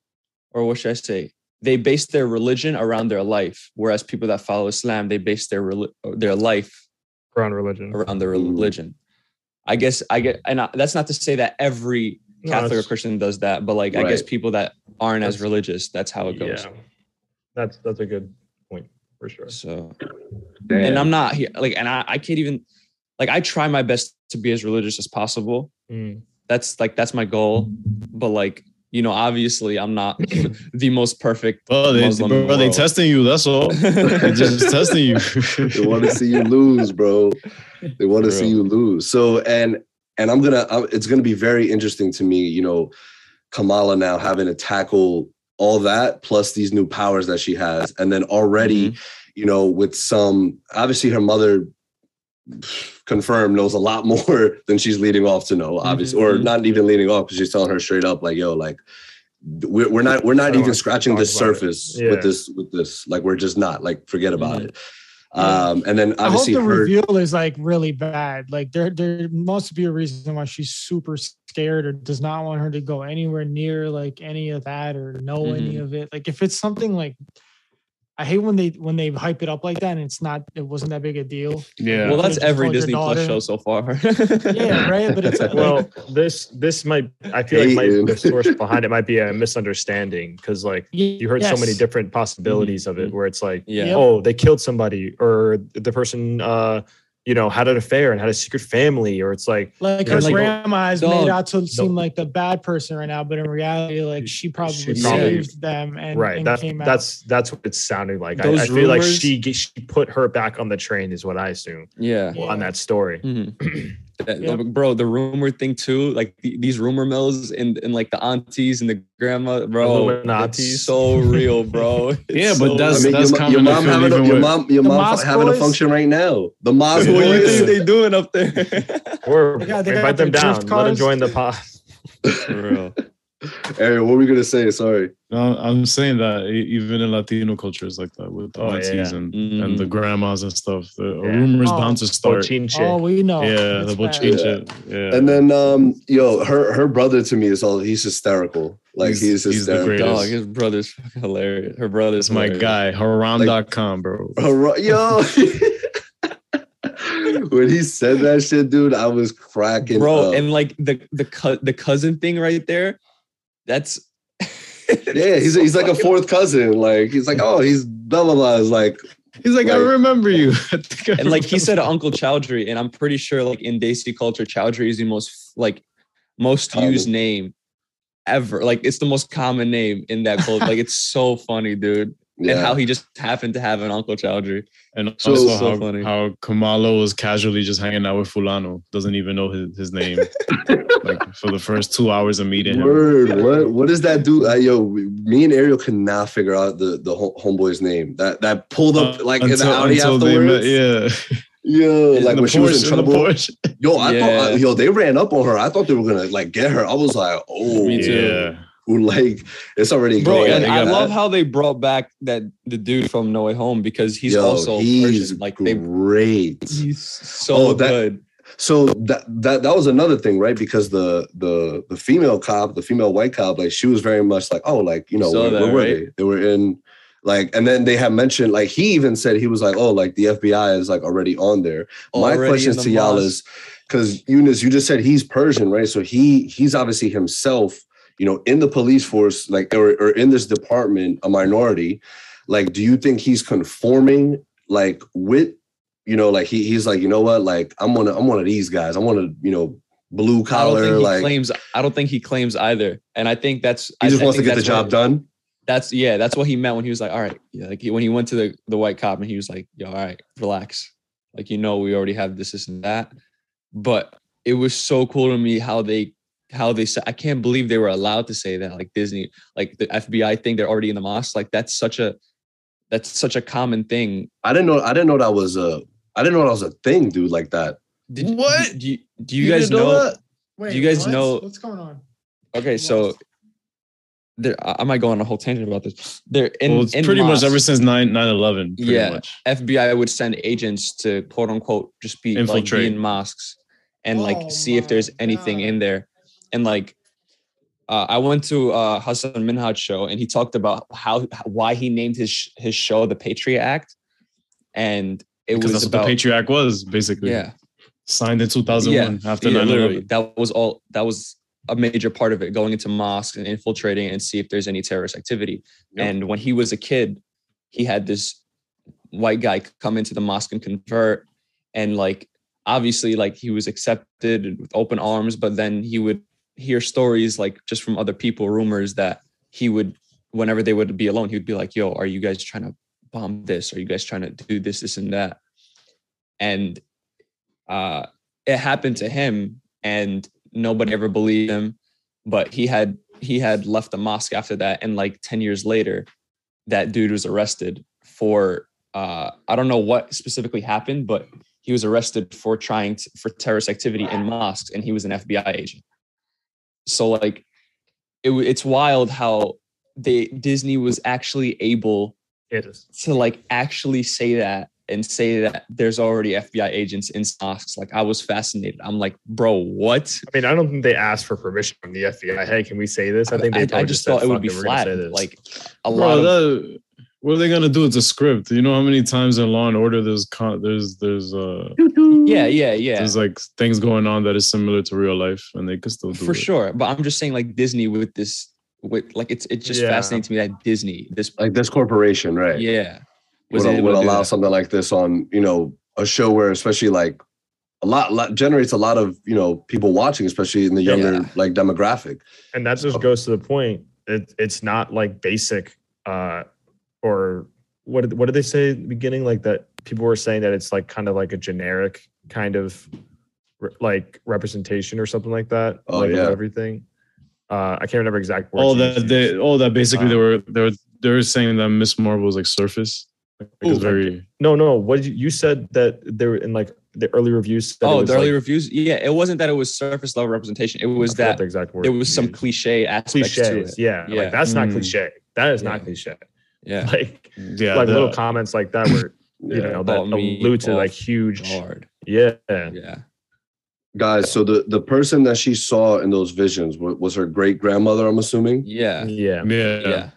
or what should I say? They base their religion around their life, whereas people that follow Islam, they base their their life around religion. around their religion. I guess I get, and I, that's not to say that every No, Catholic or Christian does that, but like I guess people that aren't as religious, that's how it goes. Yeah, that's that's a good point for sure. So damn. and I'm not here like and I, I can't even like I try my best to be as religious as possible. Mm. That's like that's my goal. But like, you know, obviously I'm not the most perfect Well, they, Muslim in the bro, they world. testing you. That's all. They just testing you. they want to see you lose, bro. They want to see you lose. So and and I'm gonna. It's gonna be very interesting to me. You know, Kamala now having to tackle all that plus these new powers that she has, and then already, you know, with some obviously her mother confirmed knows a lot more than she's leading off to know obviously or Mhm. not even leading off because she's telling her straight up like yo like we're, we're not we're not even scratching the talk about it. surface Yeah. with this with this like we're just not like forget about Mhm. it um and then I hope obviously the her reveal is like really bad. Like there, there must be a reason why she's super scared or does not want her to go anywhere near like any of that or know any Mhm. of it. Like if it's something like, I hate when they when they hype it up like that and it's not. It wasn't that big a deal. Yeah. Well, that's every Disney Plus show so far. Yeah, right. But it's like, Well, this this might I feel like Hating. might, the source behind it might be a misunderstanding because like you heard so many different possibilities of it Mhm. where it's like yeah. Oh they killed somebody or the person uh you know, had an affair and had a secret family, or it's like Like her like- grandma is Dog. made out to seem like the bad person right now, but in reality, like she probably She probably- saved them and, right. and That, came out. that's that's what it's sounding like. I, Those I feel like she she put her back on the train, is what I assume Yeah. Yeah. on that story. Mhm. That- Yeah. Bro, the rumor thing too, like the, these rumor mills and, and like the aunties and the grandma, bro, Illuminatis. it's so real, bro. It's Yeah, but so that's- I mean, that's your, your mom having a, your mom, your mom Mosque having a function right now. The Mosque what do you think they doing up there? Or Yeah, they got invite them down. Let them join the pod. For real. Aaron, what were we gonna say? Sorry. No, I'm saying that even in Latino cultures like that with the Oh, aunties yeah. and, Mhm. and the grandmas and stuff, the Yeah. rumors Oh. bound to start. Bochinche. oh, we know. yeah, It's the bad. bochinche. Yeah. And then um, yo, her her brother to me is all he's hysterical. Like he's, He's- he's the hysterical. greatest. Dog, his brother's hilarious. Her brother's That's my hilarious. guy, Haram.com, bro. Her- yo. when he said that shit, dude, I was cracking bro. up. And like the the cou- the cousin thing right there, that's yeah, he's he's like a fourth cousin. Like he's like, oh, he's blah blah blah. It's like He's like, I remember you. I think I and like he said Uncle Chowdhury, and I'm pretty sure like in Desi culture, Chowdhury is the most like most Common. used name ever. Like it's the most common name in that culture. like it's so funny, dude. Yeah. And how he just happened to have an Uncle Chowdhury. And So- also so how, funny. how Kamala was casually just hanging out with Fulano, doesn't even know his, his name. like for the first two hours of meeting him. Word, what what does that do? Uh, yo, me and Ariel could not figure out the the homeboy's name. That that pulled up like in the Audi afterwards. yeah. Yo, In like the when she was in Porsche, in trouble. Yo, I Yeah. thought uh, yo they ran up on her. I thought they were gonna like get her. I was like, oh, Me too. Yeah. like it's already Bro, going. and I love how they brought back that the dude from No Way Home because he's Yo, also he's Persian. like they great. he's so Oh, that- good. So that that that was another thing, right? Because the the the female cop, the female white cop, like she was very much like, oh, like you know, where, that, where were right? they? They were in like, and then they have mentioned like he even said he was like, oh, like the FBI is like already on there. My Already question in the to y'all is because Eunice, you just said he's Persian, right? So he he's obviously himself, you know, in the police force, like or, or in this department, a minority. Like, do you think he's conforming like with, you know, like he he's like, you know what, like I'm one of I'm one of these guys. I'm one of you know blue I don't collar, think he like claims. I don't think he claims either, and I think that's. he I- just I wants to get the job what- done. That's yeah. That's what he meant when he was like, "All right," yeah. Like he, when he went to the the white cop and he was like, "Yo, all right, relax. Like you know, we already have this, this, and that." But it was so cool to me how they how they said. I can't believe they were allowed to say that. Like Disney, like the FBI thing. They're already in the mosque. Like that's such a that's such a common thing. I didn't know I didn't know that was a I didn't know that was a thing, dude, like that. Did, What? Do you, do you, guys know? that? Wait, you guys what? know- what's going on? Okay, so there, I I might go on a whole tangent about this. They're in, well, it's in pretty much ever since 9 9 11. Yeah. much. FBI would send agents to quote unquote just be like Infiltrate. be in mosques and like Oh see if there's anything God. in there. And like uh, I went to uh, Hasan Minhaj show and he talked about how why he named his his show the Patriot Act, and it Because was that's about what the Patriot Act was, basically. yeah Signed in 2001 after yeah, 9 literally. 11. That was all. That was a major part of it, going into mosques and infiltrating and see if there's any terrorist activity. Yep. And when he was a kid, he had this white guy come into the mosque and convert, and like obviously, like he was accepted with open arms. But then he would hear stories like just from other people, rumors that he would, whenever they would be alone, he would be like, "Yo, are you guys trying to bomb this? Are you guys trying to do this, this, and that?" And uh, it happened to him, and nobody ever believed him. But he had he had left the mosque after that, and like ten years later, that dude was arrested for uh, I don't know what specifically happened, but he was arrested for trying to, for terrorist activity in mosques, and he was an FBI agent. So like, it, w- it's wild how they Disney was actually able It is. to like actually say that and say that there's already FBI agents in mosques. Like I was fascinated. I'm like, bro, what? I mean, I don't think they asked for permission from the FBI. Hey, can we say this? I think they I, I just said, thought it would be we're gonna say flat. this." Like a Bro, lot of that, what are they gonna do? It's a script. You know how many times in Law and Order there's con- there's there's uh yeah, yeah, yeah. there's like things going on that is similar to real life, and they could still do for it. sure. But I'm just saying, like Disney with this, with like it's it's just Yeah. fascinating to me that Disney, this Like this corporation, right? yeah, would, able would allow that. something like this on, you know, a show where especially like a lot, lot generates a lot of you know people watching, especially in the younger Yeah. like demographic. and that just goes to the point. It, it's not like basic, uh, or what did, what did they say at the beginning? Like that people were saying that it's like kind of like a generic kind of re- like representation or something like that. Oh, like yeah. everything. Uh, I can't remember exact words. all that they all that basically they Um, were they were they were saying that Miss Marvel was like surface. Like, Ooh, very No, no. What you, you said that they were in like the early reviews? Oh, the early like- reviews. Yeah, it wasn't that it was surface level representation. It was that the exact word. there was some cliche aspects to cliches. it. Yeah, Yeah. like that's not Mm. cliche. That is Yeah. not cliche. Yeah, Like yeah like the- little comments like that were you Yeah. know that About me allude to like huge. hard. Yeah. Yeah. Guys, so the the person that she saw in those visions was, was her great grandmother. I'm assuming. Yeah. Yeah. yeah, Yeah.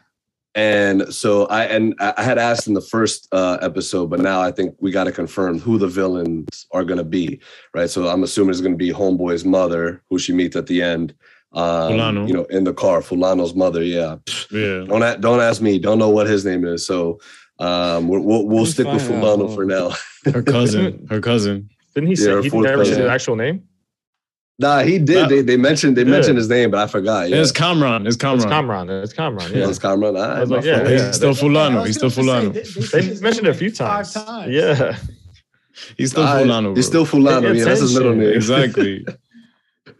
And so I and I I had asked in the first uh, episode, but now I think we got to confirm who the villains are going to be, right? So I'm assuming it's going to be Homeboy's mother, who she meets at the end. Um, Fulano. you know, in the car, Fulano's mother. Yeah, yeah. don't a- don't ask me. Don't know what his name is. So um, we'll we'll, we'll We'll stick with find out. Fulano for now. Her cousin, her cousin. Didn't he Yeah, say he never said his actual name? Nah, he did. Nah. They, they mentioned they Yeah. mentioned his name, but I forgot. Yeah, It's Kamran. It's Kamran. It's Kamran. It's Kamran. yeah. Yeah. it's Cameron. I was like, my yeah. He's still Fulano. He's still Fulano. they- They mentioned it a few like five times. Yeah. He's still Fulano. He's still Fulano. Yeah, that's his middle name. exactly.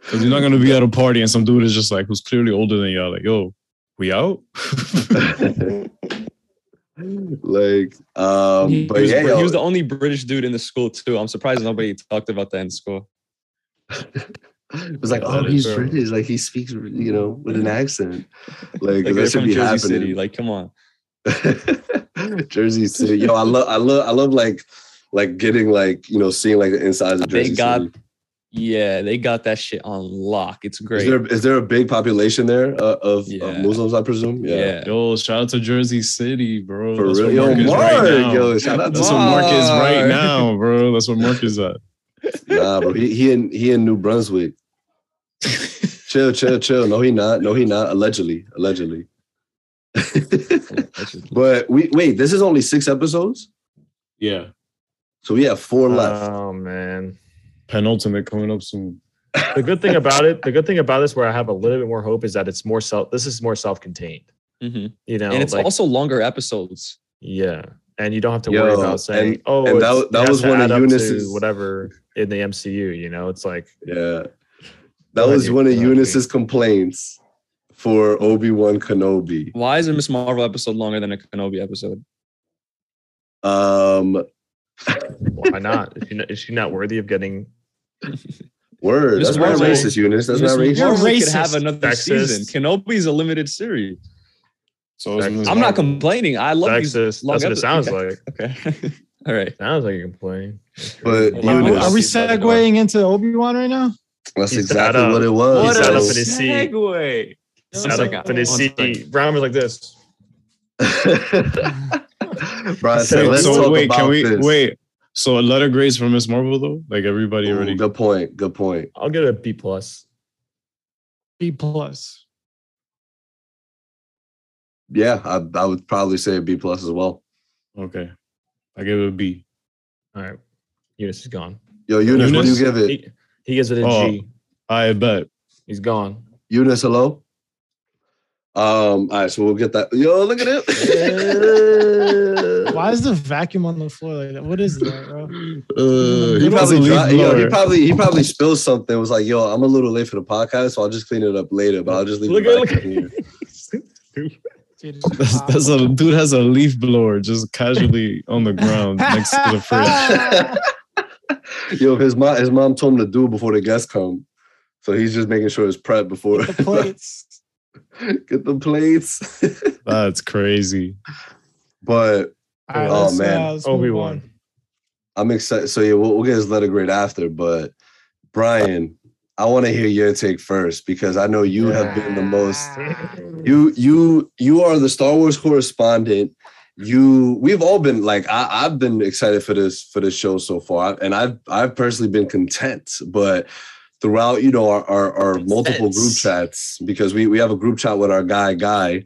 Because you're not gonna be at a party and some dude is just like who's clearly older than y'all. Like, yo, we out? like, um, He, but was, yeah, he was the only British dude in the school too. I'm surprised nobody talked about that in school. it was like, That oh, he's true. British. Like he speaks, you know, with an accent. Like, Like that they're should from be Jersey happening. City. Like, come on. Jersey City. Yo, I love, I love, I love like, like getting like, you know, seeing like the insides of Jersey got City. Yeah, they got that shit on lock. It's Is great. there is there a big population there uh, of, Yeah. of Muslims? I presume. yeah. Yo, shout out to Jersey City, bro. For That's real. where Yo, Mark Mark. right now. Yo, shout out to That's where Mark is right now, bro. That's where Mark is at. Nah, bro. He he in he in New Brunswick. chill, chill, chill. No, he not. No, he not. Allegedly, allegedly. but we wait. This is only six episodes, Yeah. so we have four left. Oh man. Penultimate coming up soon. The good thing about it, the good thing about this, where I have a little bit more hope, is that it's more self. This is more self-contained. Mhm. You know, And it's like, also longer episodes. yeah, and you don't have to Yo, worry about saying, and- "Oh, and that- that was one of add up to Eunice's- whatever in the MCU." You know, it's like Yeah, that was one of Eunice's complaints for Obi Wan Kenobi. Why is a Miss Marvel episode longer than a Kenobi episode? Um, why not? Is she not, is she not worthy of getting? word. Miss That's not racist, Eunice. That's not Miss racist. Marvel could racist. have another Sexist. season. Kenobi's a limited series. So I'm Ms. Not complaining. I love these long That's what it sounds episodes. like. Okay. All right. Sounds like a complaint. But Hold Eunice, Are we He's about to go. segueing into Obi Wan right now? that's He sat exactly up. what it was. What So- up in his seat. segue. Sat One up second. in his seat. Brown was like this. Brian said, Wait, let's so talk wait, about can we this. wait? So a letter grades for Miss Marvel though? Like everybody Ooh, already. good point. Good point. I'll get a B plus. B plus. Yeah, I, I would probably say a B plus as well. Okay, I give it a B. All right. Eunice is gone. Yo, Eunice, what do you give it? He, he gives it a oh, G. Oh. I bet. He's gone. Eunice, hello. Um, all right, so we'll get that. Yo, look at it. Why is the vacuum on the floor like that? What is that, bro? Uh, he probably a leaf dro- yo, he probably he probably spilled something. Was like, yo, I'm a little late for the podcast, so I'll just clean it up later. But I'll just leave Look it at back look in here. Dude, That's, that's a dude has a leaf blower just casually on the ground next to the fridge. Yo, his mom his mom told him to do it before the guests come, so he's just making sure it's prepped before. the plates. Get the plates. That's crazy. but All right, Oh, man. uh, Obi. Wan. I'm excited. So yeah, we'll, we'll get his letter grade after. But Brian, I want to hear your take first because I know you have been the most. You you you are the Star Wars correspondent. You we've all been like I, I've been excited for this for this show so far, and I've I've personally been content. But throughout, you know, our our, our multiple group chats because we we have a group chat with our guy Guy.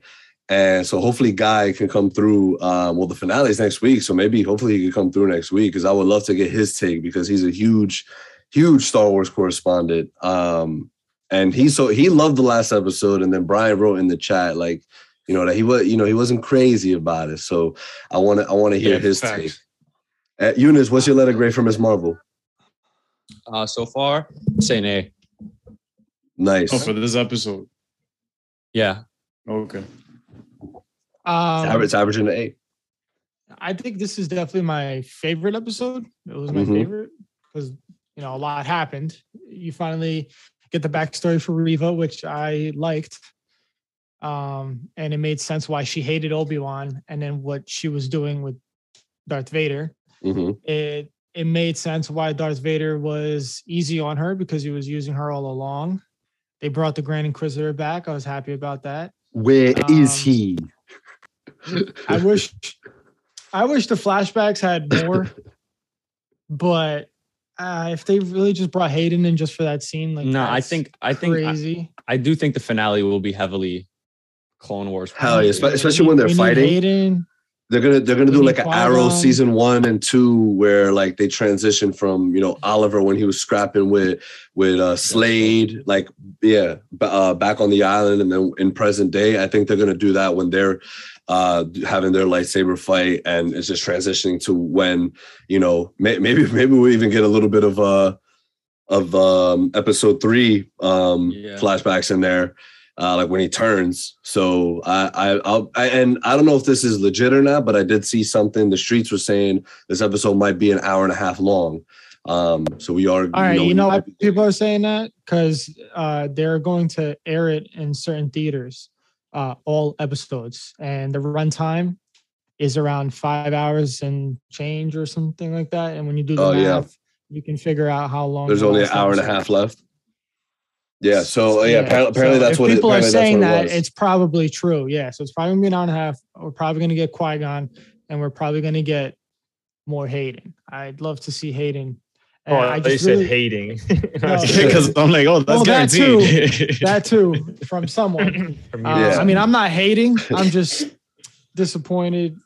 And so hopefully Guy can come through. Um, well, the finale is next week, so maybe hopefully he can come through next week because I would love to get his take because he's a huge, huge Star Wars correspondent. Um, and he so he loved the last episode, and then Brian wrote in the chat like, you know, that he was, you know, he wasn't crazy about it. So I want to, I want to hear Yeah, his facts. take. Uh, Eunice, what's your letter grade for Miss Marvel? Uh, so far, say nay. Nice. Oh, for this episode. Yeah, Okay. It's Um, average, it's averaging an eight. I think this is definitely my favorite episode. It was my Mhm. favorite because you know a lot happened. You finally get the backstory for Reva, which I liked, um, and it made sense why she hated Obi Wan, and then what she was doing with Darth Vader. hmm It it made sense why Darth Vader was easy on her because he was using her all along. They brought the Grand Inquisitor back. I was happy about that. Where is Um, he? I wish I wish the flashbacks had more, but uh, if they really just brought Hayden in just for that scene, like no, I think I think I, crazy. I do think the finale will be heavily Clone Wars. Hell yeah, probably. especially when they're We need fighting. Hayden. They're gonna they're gonna do like an Arrow season one and two where like they transition from you know Oliver when he was scrapping with with uh, Slade like yeah b- uh, back on the island and then in present day I think they're gonna do that when they're uh having their lightsaber fight and it's just transitioning to when you know may- maybe maybe we even get a little bit of uh of um episode three um Yeah. flashbacks in there uh, like when he turns. So I, I, I'll, I, and I don't know if this is legit or not, but I did see something. The streets were saying this episode might be an hour and a half long. Um, so we are. All right, you know why people are saying that? Because uh, they're going to air it in certain theaters, uh, all episodes, and the runtime is around five hours and change or something like that. And when you do the Oh, math, yeah. you can figure out how long. There's only an hour and a half left. Yeah. So yeah, apparently, apparently so that's if what it- people are saying what it that. It's probably true. Yeah. So it's probably gonna be an hour and a half. We're probably gonna get Qui Gon, and we're probably gonna get more Hayden. I'd love to see Hayden. Oh, And I I they just said really, hating. No. Because I'm like, oh, that's Well, that guaranteed. that too from someone. From Uh. Yeah. I mean, I'm not hating. I'm just disappointed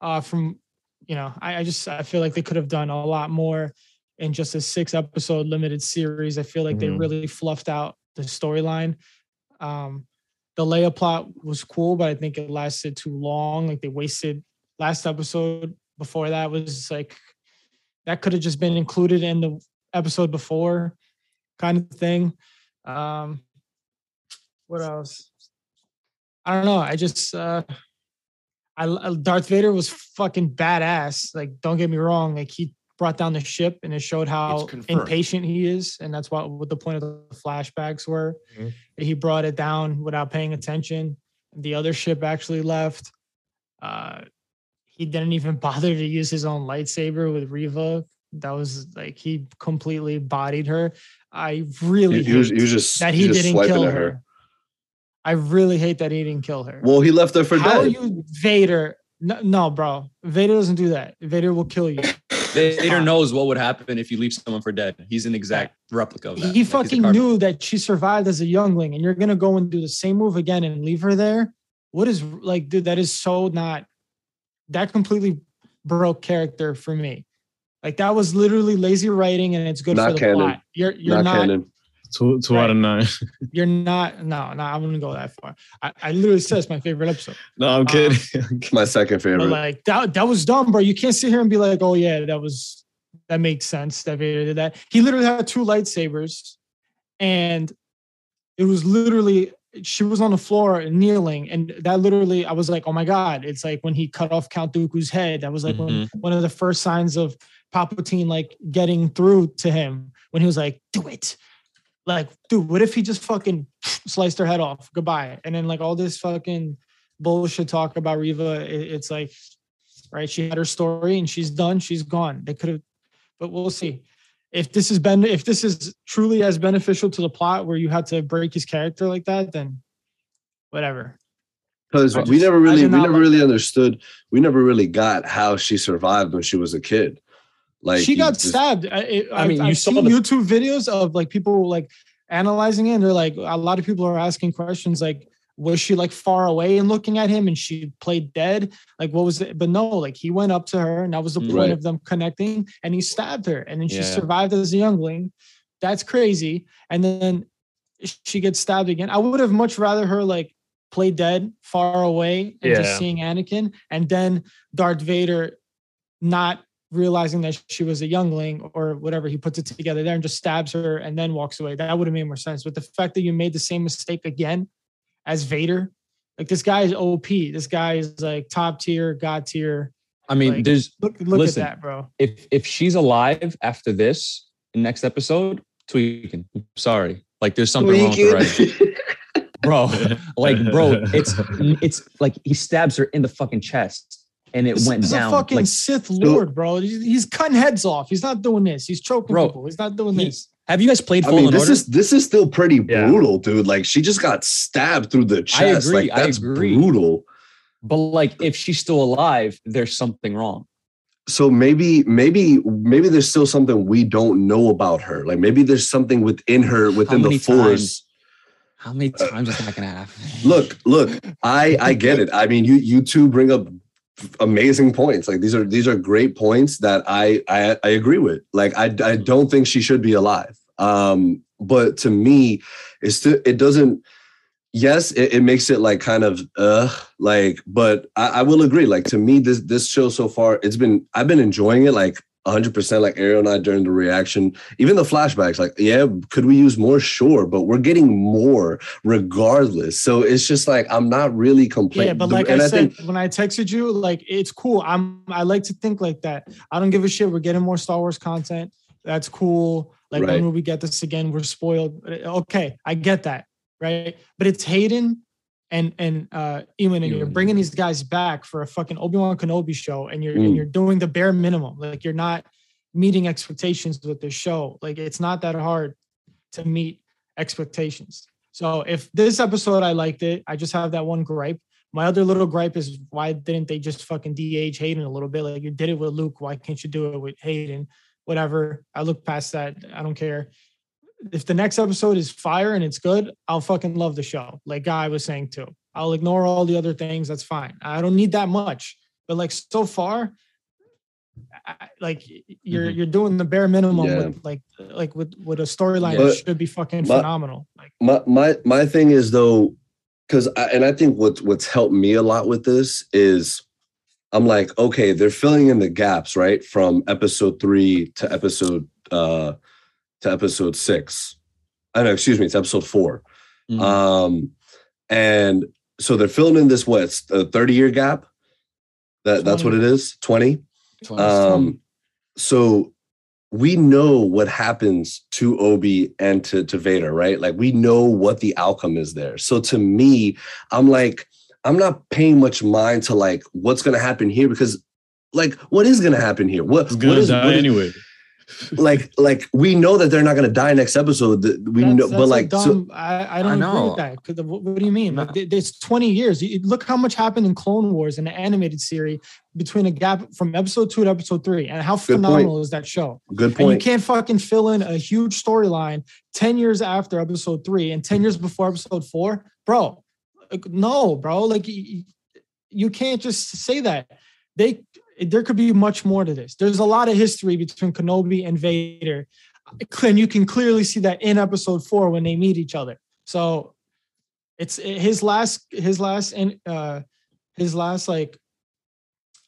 uh, from, you know, I, I just I feel like they could have done a lot more in just a six episode limited series. I feel like they Mhm. really fluffed out the storyline. Um, the Leia plot was cool, but I think it lasted too long. Like they wasted last episode before that was like that could have just been included in the episode before kind of thing. Um, what else? I don't know. I just uh I Darth Vader was fucking badass. Like, don't get me wrong. Like he brought down the ship and it showed how impatient he is, and that's what what the point of the flashbacks were. Mhm. He brought it down without paying attention. The other ship actually left. Uh, he didn't even bother to use his own lightsaber with Reva. That was like he completely bodied her. I really he, he was, hate he was just that he he didn't kill her. her. I really hate that he didn't kill her. Well, he left her for How dead. you Vader? No, no, bro. Vader doesn't do that. Vader will kill you. Vader knows what would happen if you leave someone for dead. He's an exact replica of that. He he's a fucking knew that she survived as a youngling, and you're gonna go and do the same move again and leave her there. What is like, dude? That is so not. That completely broke character for me. Like that was literally lazy writing, and it's good Not for the canon. plot. You're you're Not not, canon. Two two out of nine. you're not. No, no, I wouldn't go that far. I, I literally said it's my favorite episode. No, I'm Um, kidding. My second favorite. like that, that was dumb, bro. You can't sit here and be like, "Oh yeah, that was that makes sense." That Vader did that. He literally had two lightsabers, and it was literally she was on the floor kneeling, and that literally, I was like, "Oh my god!" It's like when he cut off Count Dooku's head. That was like when, one of the first signs of Palpatine like getting through to him when he was like, "Do it." Like, dude, what if he just fucking sliced her head off? Goodbye. And then like all this fucking bullshit talk about Reva. it- it's like, right? She had her story and she's done. She's gone. They could have, but we'll see. If this has been, if this is truly as beneficial to the plot where you had to break his character like that, then whatever. Because we never really, we never like really understood. We never really got how she survived when she was a kid. Like she got just- stabbed. I, it, I I mean, mean, you I've saw seen the- YouTube videos of like people like analyzing it. And they're like, a lot of people are asking questions like, was she like far away and looking at him and she played dead? Like, what was it? But no, like he went up to her and that was the point Right. of them connecting and he stabbed her and then she Yeah. survived as a youngling. That's crazy. And then she gets stabbed again. I would have much rather her like play dead far away and Yeah. just seeing Anakin, and then Darth Vader not realizing that she was a youngling or whatever. He puts it together there and just stabs her and then walks away. That would have made more sense. But the fact that you made the same mistake again as Vader, like this guy is OP. This guy is like top tier, god tier. I mean, Like, there's Look, look Listen. at that, bro. if if she's alive after this next episode, tweaking. Sorry, like there's something wrong with the writing. bro. Like, bro, it's it's like he stabs her in the fucking chest, and it This went is a fucking Like, Sith Lord, bro. He's, he's cutting heads off. He's not doing this. He's choking Bro, people. He's not doing he- this. have you guys played I Fallen mean, this Order? is this is still pretty Yeah. brutal, dude. Like she just got stabbed through the chest. I agree, Like I that's agree. brutal. but like, if she's still alive, there's something wrong. So maybe, maybe, maybe there's still something we don't know about her. Like maybe there's something within her, within the force. times? How many uh, times is that gonna happen? Look, look, I I get it. I mean, you you two bring up amazing points. Like these are these are great points that I I, I agree with. Like I I don't think she should be alive. Um, but to me, it's still it doesn't. Yes, it, it makes it like kind of uh like, but I, I will agree. Like to me, this this show so far, it's been I've been enjoying it like 100% like Ariel and I during the reaction, even the flashbacks. Like, yeah, could we use more? Sure, but we're getting more regardless. So it's just like I'm not really complaining. Yeah, but like I said, when I texted you, like it's cool. I'm I like to think like that. I don't give a shit. We're getting more Star Wars content. That's cool. Like Right. when will we get this again? We're spoiled. Okay, I get that, right? But it's Hayden and and uh Ewan, and you're bringing these guys back for a fucking Obi Wan Kenobi show, and you're Mm. and you're doing the bare minimum. Like you're not meeting expectations with the show. Like it's not that hard to meet expectations. So if this episode I liked it, I just have that one gripe. My other little gripe is why didn't they just fucking DH Hayden a little bit? Like you did it with Luke, why can't you do it with Hayden? Whatever. I look past that. I don't care. If the next episode is fire and it's good, I'll fucking love the show. Like Guy was saying too. I'll ignore all the other things. That's fine. I don't need that much. But like so far, I- like you're Mhm. you're doing the bare minimum Yeah. with like like with with a storyline that should be fucking but- phenomenal. Like my my my thing is though, because and I think what's what's helped me a lot with this is I'm like, okay, they're filling in the gaps, right? From episode three to episode uh to episode six. I know, excuse me, it's episode 4 Mhm. Um and so they're filling in this what a 30 year gap. That that's what it is, 20. Twice. Um, so we know what happens to Obi and to, to Vader, right? Like we know what the outcome is there. So to me, I'm like, I'm not paying much mind to like what's gonna happen here because like what is gonna happen here? What, what is die what is- anyway. Like like we know that they're not gonna die next episode. th- We That's- know, that's but a like so, dumb, I, I don't agree know. with that. 'Cause the- what, what do you mean? Like, No. there's 20 years. You, look how much happened in Clone Wars in the animated series between a gap from episode two to episode three, and how point. phenomenal is that show? good And you can't fucking fill in a huge storyline 10 years after episode three and 10 years before episode four, bro. like, no, bro. Like y- y- you can't just say that. They there could be much more to this. There's a lot of history between Kenobi and Vader. And you can clearly see that in episode four when they meet each other. So it's his last his last and uh his last like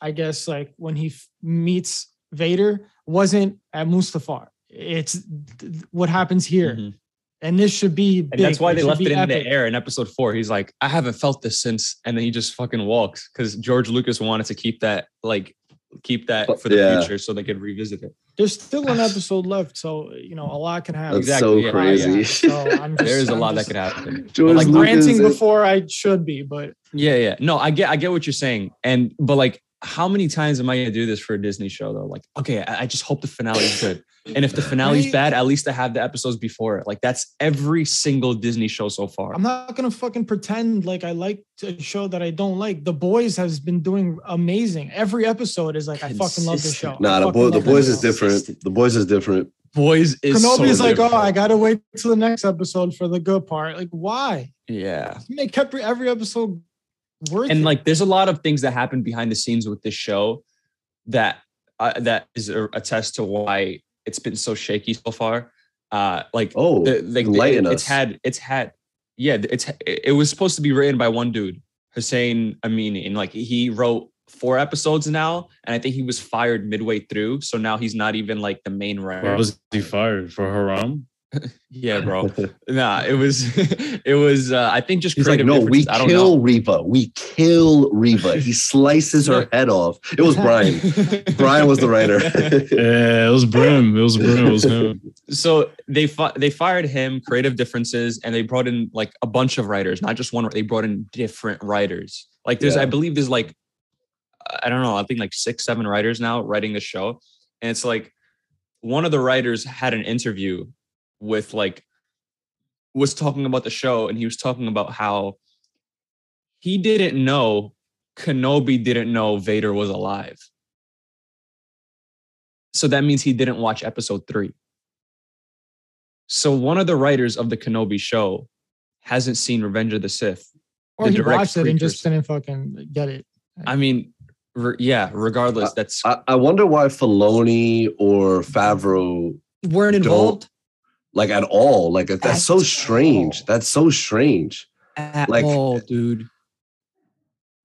I guess like when he f- meets Vader wasn't at Mustafar. It's th- what happens here. Mhm. And this should be big. And that's why they left it in epic. the air in episode four. He's like, I haven't felt this since, and then he just fucking walks because George Lucas wanted to keep that like keep that for the Yeah. future so they could revisit it. There's still an episode left, so you know a lot can happen. That's Exactly, so yeah. crazy. So I'm just, There is a I'm lot just- that could happen. George like, I'm Lucas ranting is- before I should be, but Yeah, yeah. No, I get I get what you're saying. And but like how many times am I gonna do this for a Disney show though? Like, okay, I, I just hope the finale is good. And if the finale's Right. bad, at least I have the episodes before it. Like that's every single Disney show so far. I'm not gonna fucking pretend like I like a show that I don't like. The Boys has been doing amazing. Every episode is like I fucking love the show. Consistent. Nah, the fucking boy, the boys is show. different. The boys is different. Boys is so Kenobi is like, oh. I gotta wait till the next episode for the good part. Like, why? yeah. Make every every episode worth and it. like there's a lot of things that happen behind the scenes with this show that uh, that is a, a test to why it's been so shaky so far Uh, like Oh, the, like enlighten it- it's us. had it's had yeah it's it was supposed to be written by one dude Hossein Amini and like he wrote four episodes now and I think he was fired midway through so now he's not even like the main writer. Why was he fired for haram? yeah, bro. nah, it was it was uh, I think just He's like, creative no, we differences. I don't kill know. Reva. We kill Reva. He slices her head off. It was Brian. Brian was the writer. Yeah, it was Brim. It was Brim. It was him. so they fi- they fired him creative differences and they brought in like a bunch of writers not just one they brought in different writers like there's Yeah. i believe there's like i don't know i think like six seven writers now writing the show and it's like one of the writers had an interview with like was talking about the show and he was talking about how he didn't know kenobi didn't know vader was alive so that means he didn't watch episode three so one of the writers of the Kenobi show hasn't seen Revenge of the Sith. Or the he direct watched it and just didn't fucking get it. I mean, re- yeah. Regardless, that's I, I wonder why Filoni or Favreau weren't involved like at all. Like that's At so strange. all. That's so strange. at like- all, dude.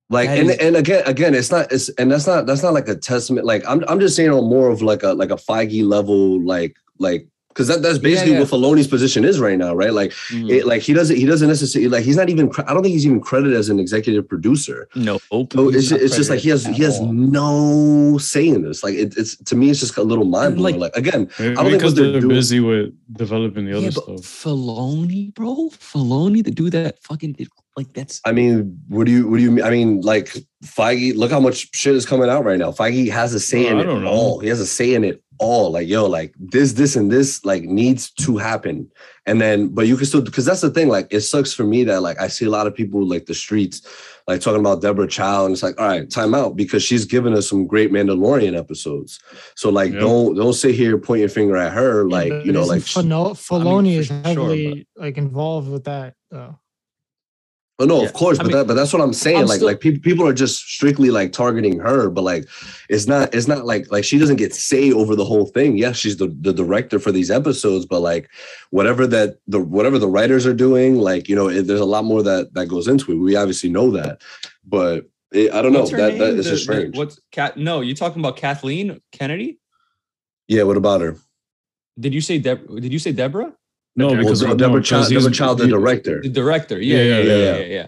Like That and, is- and again again it's not it's and that's not that's not like a testament. Like I'm I'm just saying on more of like a like a Feige level like like because that, that's basically yeah. what Filoni's position is right now, right? Like Mhm. it, like he doesn't he doesn't necessarily like he's not even I don't think he's even credited as an executive producer. no, So it's, it's just like he has he has no say in this. Like it, it's to me it's just a little mind blowing. like- Like, again, Maybe don't think because what they're they're doing- busy with developing the other yeah, but stuff. Filoni, bro, Filoni, the dude that fucking did like that's I mean, what do you what do you mean? I mean, like Feige, look how much shit is coming out right now. Feige has a say Well, in I it don't know. all. He has a say in it all. Like, yo, like this, this, and this like needs to happen. And then, but you can still because that's the thing. Like, it sucks for me that like I see a lot of people like the streets like talking about Deborah Chow, and it's like, all right, time out because she's given us some great Mandalorian episodes. So like, Yeah. don't don't sit here point your finger at her. Like, but you know, like she- Fino- Filoni for is sure, heavily like involved with that. Though. Oh no, Yeah. of course, I but mean, that but that's what I'm saying. I'm like still- like people people are just strictly like targeting her, but like it's not it's not like like she doesn't get say over the whole thing. Yes, she's the, the director for these episodes, but like whatever that the whatever the writers are doing, like you know, it, there's a lot more that that goes into it. We obviously know that, but it, I don't know. What's her That name? that is The- just the- strange. what's Cat? No, you talking about Kathleen Kennedy? yeah, what about her? Did you say Deb? Did you say Deborah? No, Well, because Deborah, no, Chow, he's- Deborah Chow, the director. The director. Yeah, Yeah, yeah, yeah, yeah, yeah, yeah. yeah.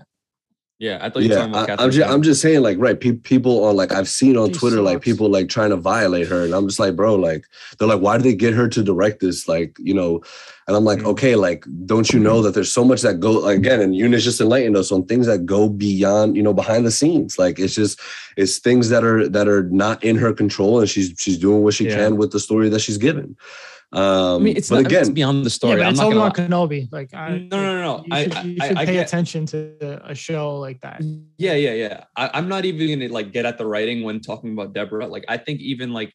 Yeah, I thought you were Yeah, talking about I, Kathleen. am just I'm just saying like right pe- people are like I've seen on She Twitter like people like trying to violate her and I'm just like bro like they're like why did they get her to direct this like you know and I'm like Mhm. okay like don't you know that there's so much that go again and Eunice just enlightened us on things that go beyond you know behind the scenes like it's just it's things that are that are not in her control and she's she's doing what she Yeah. can with the story that she's given um I mean, it's but not, it's again beyond the story. yeah, but I'm it's not Obi gonna Wan. Kenobi. Like, I, No, no, no, no. You I- should, I- you should I pay get- attention to a show like that. Yeah, yeah, yeah. I, I'm not even gonna like get at the writing when talking about Deborah. Like, I think even like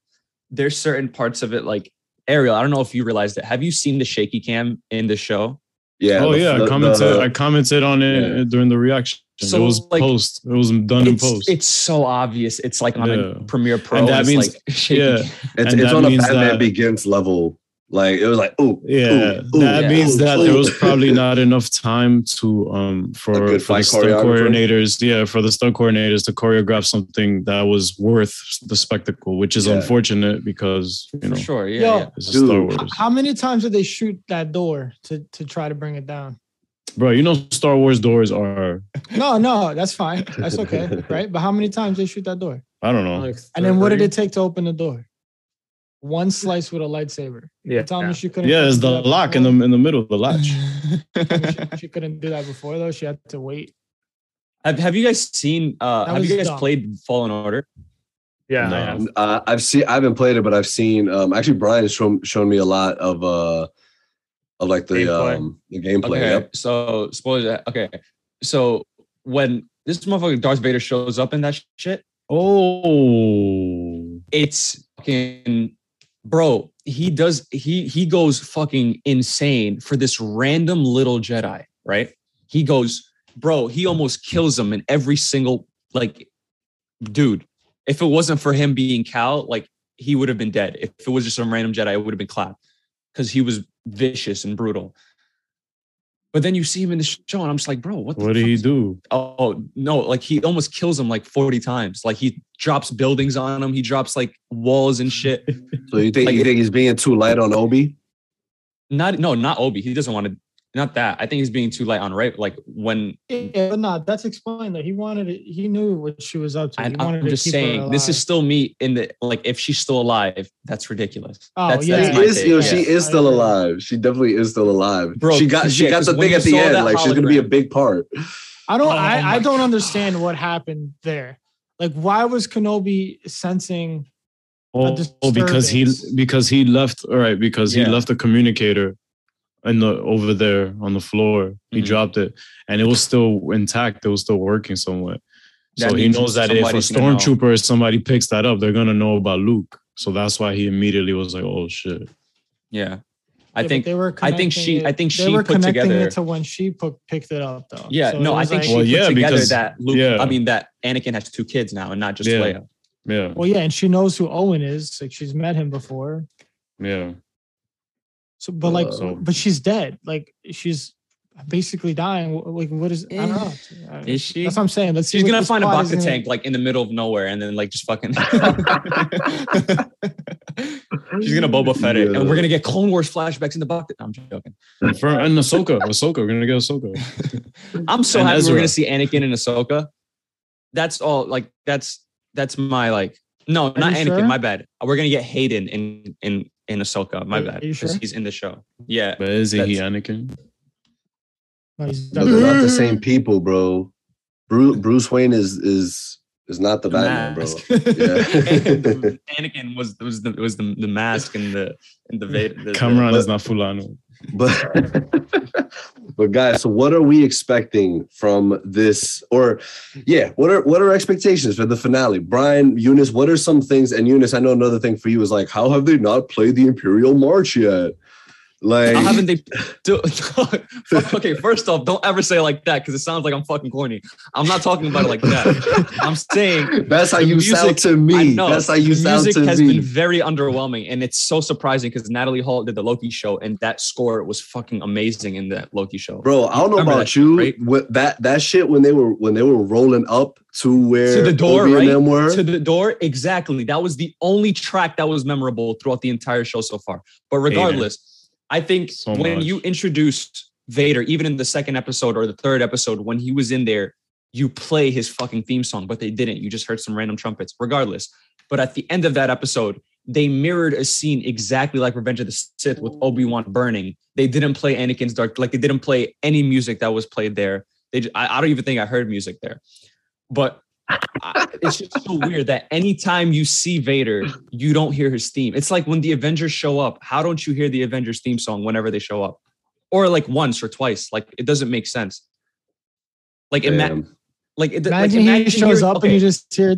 there's certain parts of it, like Ariel. I don't know if you realized it. Have you seen the shaky cam in the show? yeah Oh the- yeah, the- I commented. the- I commented on it Yeah. during the reaction. So, it was like, post. It was done in post. it's so obvious. It's like on Yeah. a Premiere Pro. And that it's, means- like shaky yeah. cam. it's, it's on a means Batman that- Begins level like it was like oh yeah, that yeah. means ooh, that ooh. there was probably not enough time to um for, A for the fight stunt coordinators, yeah, for the stunt coordinators to choreograph something that was worth the spectacle, which is Yeah. unfortunate because you For know sure. Yeah. Yo, yeah. this Dude. Star Wars, How many times did they shoot that door to to try to bring it down? bro. You know, Star Wars doors are. No, no, that's fine. That's okay, right? But how many times they shoot that door? I don't know. And then what did it take to open the door? One slice with a lightsaber. Yeah. Tell me she couldn't. Yeah, it's the that lock in the in the middle, of the latch. She, she couldn't do that before though. She had to wait. Have, have you guys seen? Uh, That have you guys dumb. played Fallen Order? Yeah. No. I have. Uh, I've seen. I haven't played it, but I've seen. Um, actually, Brian's shown shown me a lot of uh, of like the Gameplay. um the gameplay. Okay. Yep. So spoilers. Okay. So when this motherfucker Darth Vader shows up in that shit, Oh, it's fucking bro. He does. He he goes fucking insane for this random little Jedi. Right. He goes, bro. He almost kills him in every single like, dude. If it wasn't for him being Cal, like he would have been dead. If it was just some random Jedi, it would have been clapped because he was vicious and brutal. But then you see him in the show, and I'm just like, bro, what? The What did he do? Oh no! Like he almost kills him like 40 times. Like he drops buildings on him. He drops like walls and shit. So you think Like- you think he's being too light on Obi? Not no, not Obi. He doesn't want to. Not that. I think he's being too light on rape. Like when Yeah, but not that's explained that he wanted it. He knew what she was up to. He wanted I'm to just keep her saying, this is still me in the like. If she's still alive, that's ridiculous. Oh, that's, yeah. that's She my is, take, yo, yeah. she is still alive. She definitely is still alive. Bro, she got she yeah, got 'cause the when thing at the end. that Like she's gonna be a big part. I don't. Oh I, I don't God. understand what happened there. Like, why was Kenobi sensing? Oh, oh, because he because he left. All right, because he Yeah. left the communicator in the over there on the floor. He Mhm. dropped it, and it was still intact. It was still working somewhat. That so he knows that if a somebody's know. stormtrooper or somebody picks that up, they're gonna know about Luke. So that's why he immediately was like, "Oh shit!" Yeah, I Yeah, think. they were. I think she- it- I think they she were put connecting together- it to when she put, picked it up, though. Yeah, So no, I think like- she Well, put yeah, together because- that Luke. yeah. I mean that Anakin has two kids now, and not just Yeah. Leia. Yeah, Well, yeah, and she knows who Owen is. Like she's met him before. yeah. So, but like, So- but she's dead. Like she's basically dying. Like, what is? I don't know. Uh, Is she? That's what I'm saying. Let's. She's gonna find a plot is Bacta gonna- tank like in the middle of nowhere, and then like just fucking. She's gonna Boba Fett it, and we're gonna get Clone Wars flashbacks in the Bacta. I'm joking. For, and Ahsoka, Ahsoka, we're gonna get Ahsoka. I'm so And happy Ezra. we're gonna see Anakin and Ahsoka. That's all. Like that's that's my like. No, not Anakin. sure? My bad. We're gonna get Hayden in in in Ahsoka. My Are- bad. are you Because sure? he's in the show. Yeah. But is he That's- Anakin? No, he's No, they're not the same people, bro. Bruce, Bruce Wayne is is is not the The Batman, bro. Yeah. Anakin was was the was the, the mask and the and the Vader. The, Cameron is not Fulano. But but guys, so what are we expecting from this? Or yeah, what are what are expectations for the finale? Brian, Eunice, what are some things? And Eunice, I know another thing for you is like, how have they not played the Imperial March yet? Like, How haven't they? Do, okay, first off, don't ever say it like that because it sounds like I'm fucking corny. I'm not talking about it like that. I'm saying that's how you music- sound to I me. know That's how you the sound music to has me. been very underwhelming, and it's so surprising because Natalie Holt did the Loki show, and that score was fucking amazing in that Loki show. Bro, I don't know Remember about that shit, you. right? What that that shit when they were when they were rolling up to where to the door, Obi right? were. To the door, exactly. That was the only track that was memorable throughout the entire show so far. But regardless, I think So when much. you introduced Vader, even in the second episode or the third episode, when he was in there, you play his fucking theme song, but they didn't. You just heard some random trumpets. Regardless, but at the end of that episode, they mirrored a scene exactly like Revenge of the Sith with Obi Wan burning. They didn't play Anakin's dark, like they didn't play any music that was played there. They, ju- I, I don't even think I heard music there, but I, it's just so weird that anytime you see Vader, you don't hear his theme. It's like when the Avengers show up. How don't you hear the Avengers theme song whenever they show up, or like once or twice? Like it doesn't make sense. Like ima- like, it, Imagine, like he shows hearing- up and you just hear.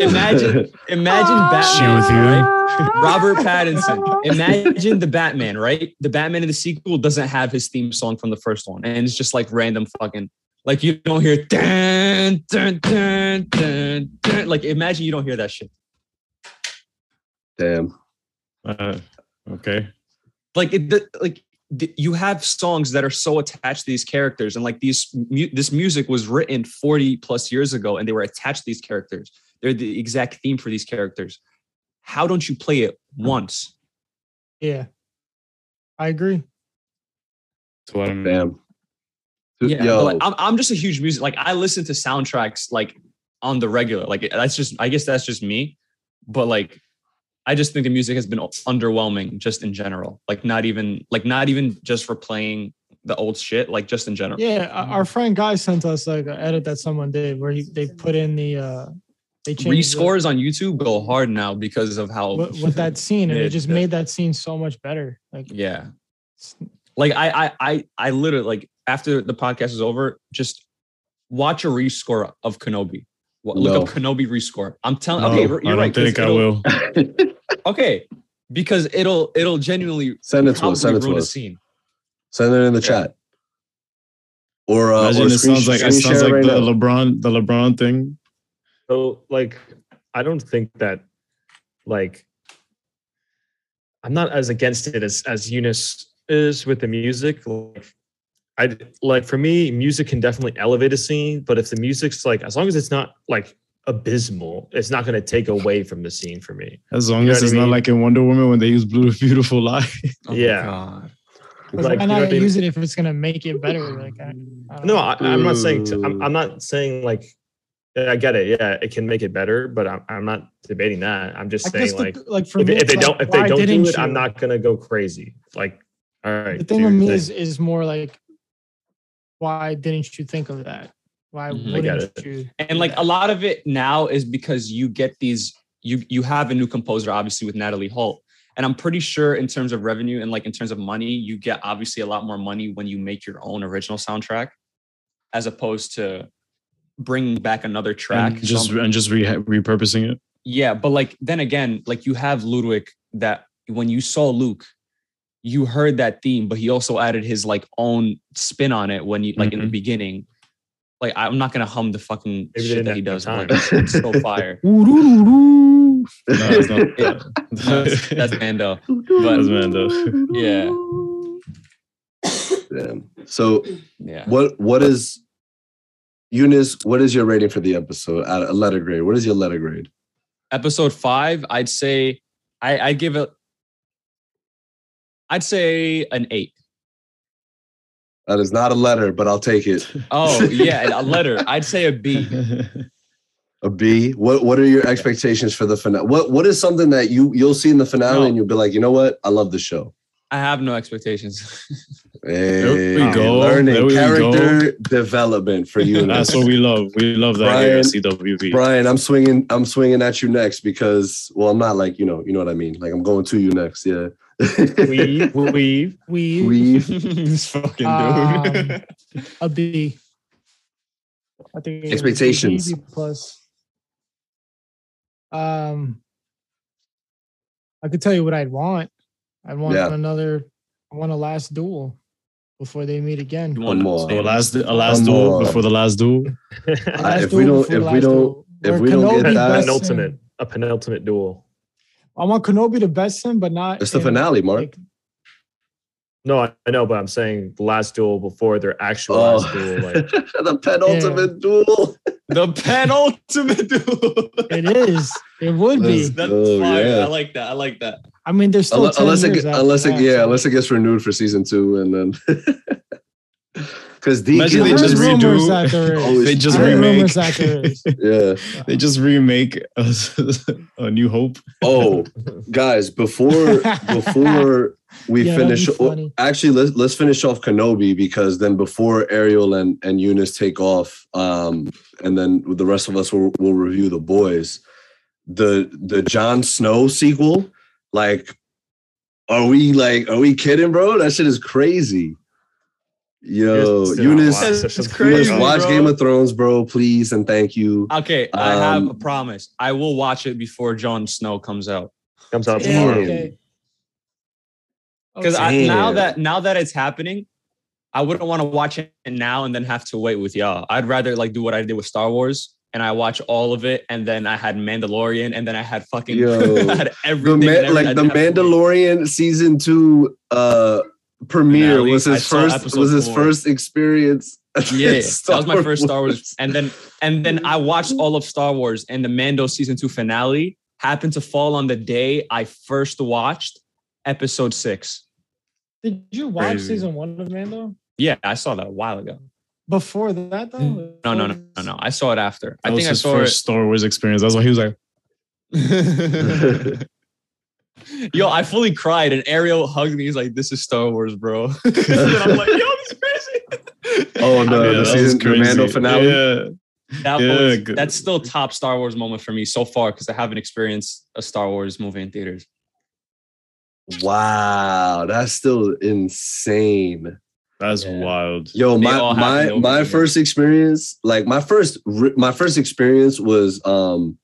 imagine imagine She Batman, with right? Robert Pattinson. Imagine the Batman, right? The Batman in the sequel doesn't have his theme song from the first one, and it's just like random fucking. Like you don't hear dun, dun, dun, dun, dun. like imagine you don't hear that shit. Damn. Uh, okay. Like it, the, like th- you have songs that are so attached to these characters, and like these mu- this music was written forty plus years ago, and they were attached to these characters. They're the exact theme for these characters. How don't you play it once? Yeah, I agree. So what I mean. Damn. Yeah, Yo, like, I'm I'm just a huge music. Like I listen to soundtracks like on the regular. Like that's just I guess that's just me. But like I just think the music has been underwhelming just in general. Like not even like not even just for playing the old shit. Like just in general. Yeah, our- our friend Guy sent us like an edit that someone did where he they put in the uh they changed the- Rescores on YouTube go hard now because of how with, with that scene, and it Yeah, just made that scene so much better. Like, yeah. Like I I I I literally like after the podcast is over, just watch a rescore of Kenobi. Look No. up Kenobi rescore. I'm telling. No, okay, you're I don't right. 'cause think I it'll- Okay, because it'll it'll genuinely send it to us. Send it to a us. scene. Send it in the Yeah. chat. Or uh, Imagine or it screen- sounds like it sounds like right the now. LeBron the LeBron thing. So like I don't think that like I'm not as against it as as Eunice is with the music. Like, I like for me, music can definitely elevate a scene, but if the music's like, as long as it's not like abysmal, it's not going to take away from the scene for me. As long You know as what I it's not like in Wonder Woman when they use Blue Beautiful Lie. Oh Yeah. God. Like, Like, why you know not what I mean? use it if it's gonna make it better? Like, I, I No. I, I'm not saying. To, I'm, I'm not saying like. I get it. Yeah, it can make it better, but I'm, I'm not debating that. I'm just I guess saying the- like like for if, me, if they it's don't if they don't do didn't it, I'm not gonna go crazy. Like, all right. The thing do with me thing. is is more like, why didn't you think of that? Why Mhm. Wouldn't you? and like a lot of it now is because you get these you you have a new composer obviously with natalie holt and i'm pretty sure in terms of revenue and like in terms of money you get obviously a lot more money when you make your own original soundtrack as opposed to bringing back another track and just So- and just re- repurposing it. yeah but like then again like you have ludwig that when you saw luke you heard that theme but he also added his like own spin on it when you like in the Mhm. beginning like i'm not gonna hum the fucking Maybe shit that he does time. like, it's so fire No, it's not. Yeah. that's, that's Mando. That's Mando. Yeah, Damn. So yeah. what what is Eunice? What is your rating for the episode? At a letter grade. What is your letter grade? Episode five, I'd say, I I give it, I'd say an eight. That is not a letter, but I'll take it. Oh yeah, a letter. I'd say a B. A B. What What are your expectations for the finale? What What is something that you you'll see in the finale No. and you'll be like, you know what? I love the show. I have no expectations. Hey, we go. Learning There we character development for you. That's what we love. We love that here at CWB. Brian, I'm swinging. I'm swinging at you next because, well, I'm not like you know, you know what I mean. Like I'm going to you next. Yeah. Weave, weave. We we this fucking Um, dude. a B. I think Expectations. B, B plus. Um, I could tell you what I'd want. I'd want Yeah. another. I want a last duel before they meet again. You One want more. So last, a last duel more. before the last duel. Last if we don't- if we don't- duel, if where we don't get that- bests penultimate, a penultimate duel. I want Kenobi to best him, but not. it's the in, finale, Mark. like, No, I I know, but I'm saying the last duel before their actual Oh, last duel. Like, the penultimate duel. the penultimate duel. it is. It would be. Let's That's Oh, fire. yeah. I like that. I like that. I mean, there's still Unless, 10 unless it, years get- after unless it, that, yeah, so- unless it gets renewed for season two, and then because D, Imagine they just redo- that there is. Holy They just remake. rumors that there is. yeah. They just remake a, a New Hope. Oh, guys, before before we Yeah, finish, be actually let's let's finish off Kenobi because then before Ariel and and Eunice take off, um, and then the rest of us will will review the boys. The the Jon Snow sequel, like, are we like are we kidding, bro? That shit is crazy. Yo, Eunice did not Eunice, watch That's- it's crazy, Eunice, watch bro. Game of Thrones, bro, please and thank you. Okay, I have Um, a promise. I will watch it before Jon Snow comes out. comes out tomorrow. okay. Because Okay. now that now that it's happening, I wouldn't want to watch it now and then have to wait with y'all. I'd rather like do what I did with Star Wars and I watch all of it, and then I had Mandalorian, and then I had fucking Yo, I had The everything. Ma- and every- like the didn't have to wait. Mandalorian season two uh premiere Finale. was his first was his four. first experience. Yeah, that was my first Star Wars, and then and then I watched all of Star Wars, and the Mando season two finale happened to fall on the day I first watched episode six. Did you watch Crazy. season one of Mando Yeah, I saw that a while ago. before that though? No, no, no, no, no. I saw it after. That I was think I his saw first Star Wars experience. That's why he was like, it. Yo, I fully cried, and Ariel hugged me. He's like, "This is Star Wars, bro." and I'm like, "Yo, this is crazy." Oh no, Yeah, the that season the crazy. Mando finale. Yeah. That Yeah, was good. that's still top Star Wars moment for me so far because I haven't experienced a Star Wars movie in theaters. Wow, that's still insane. That's Yeah. wild. Yo, They my my my first experience, like my first my first experience was um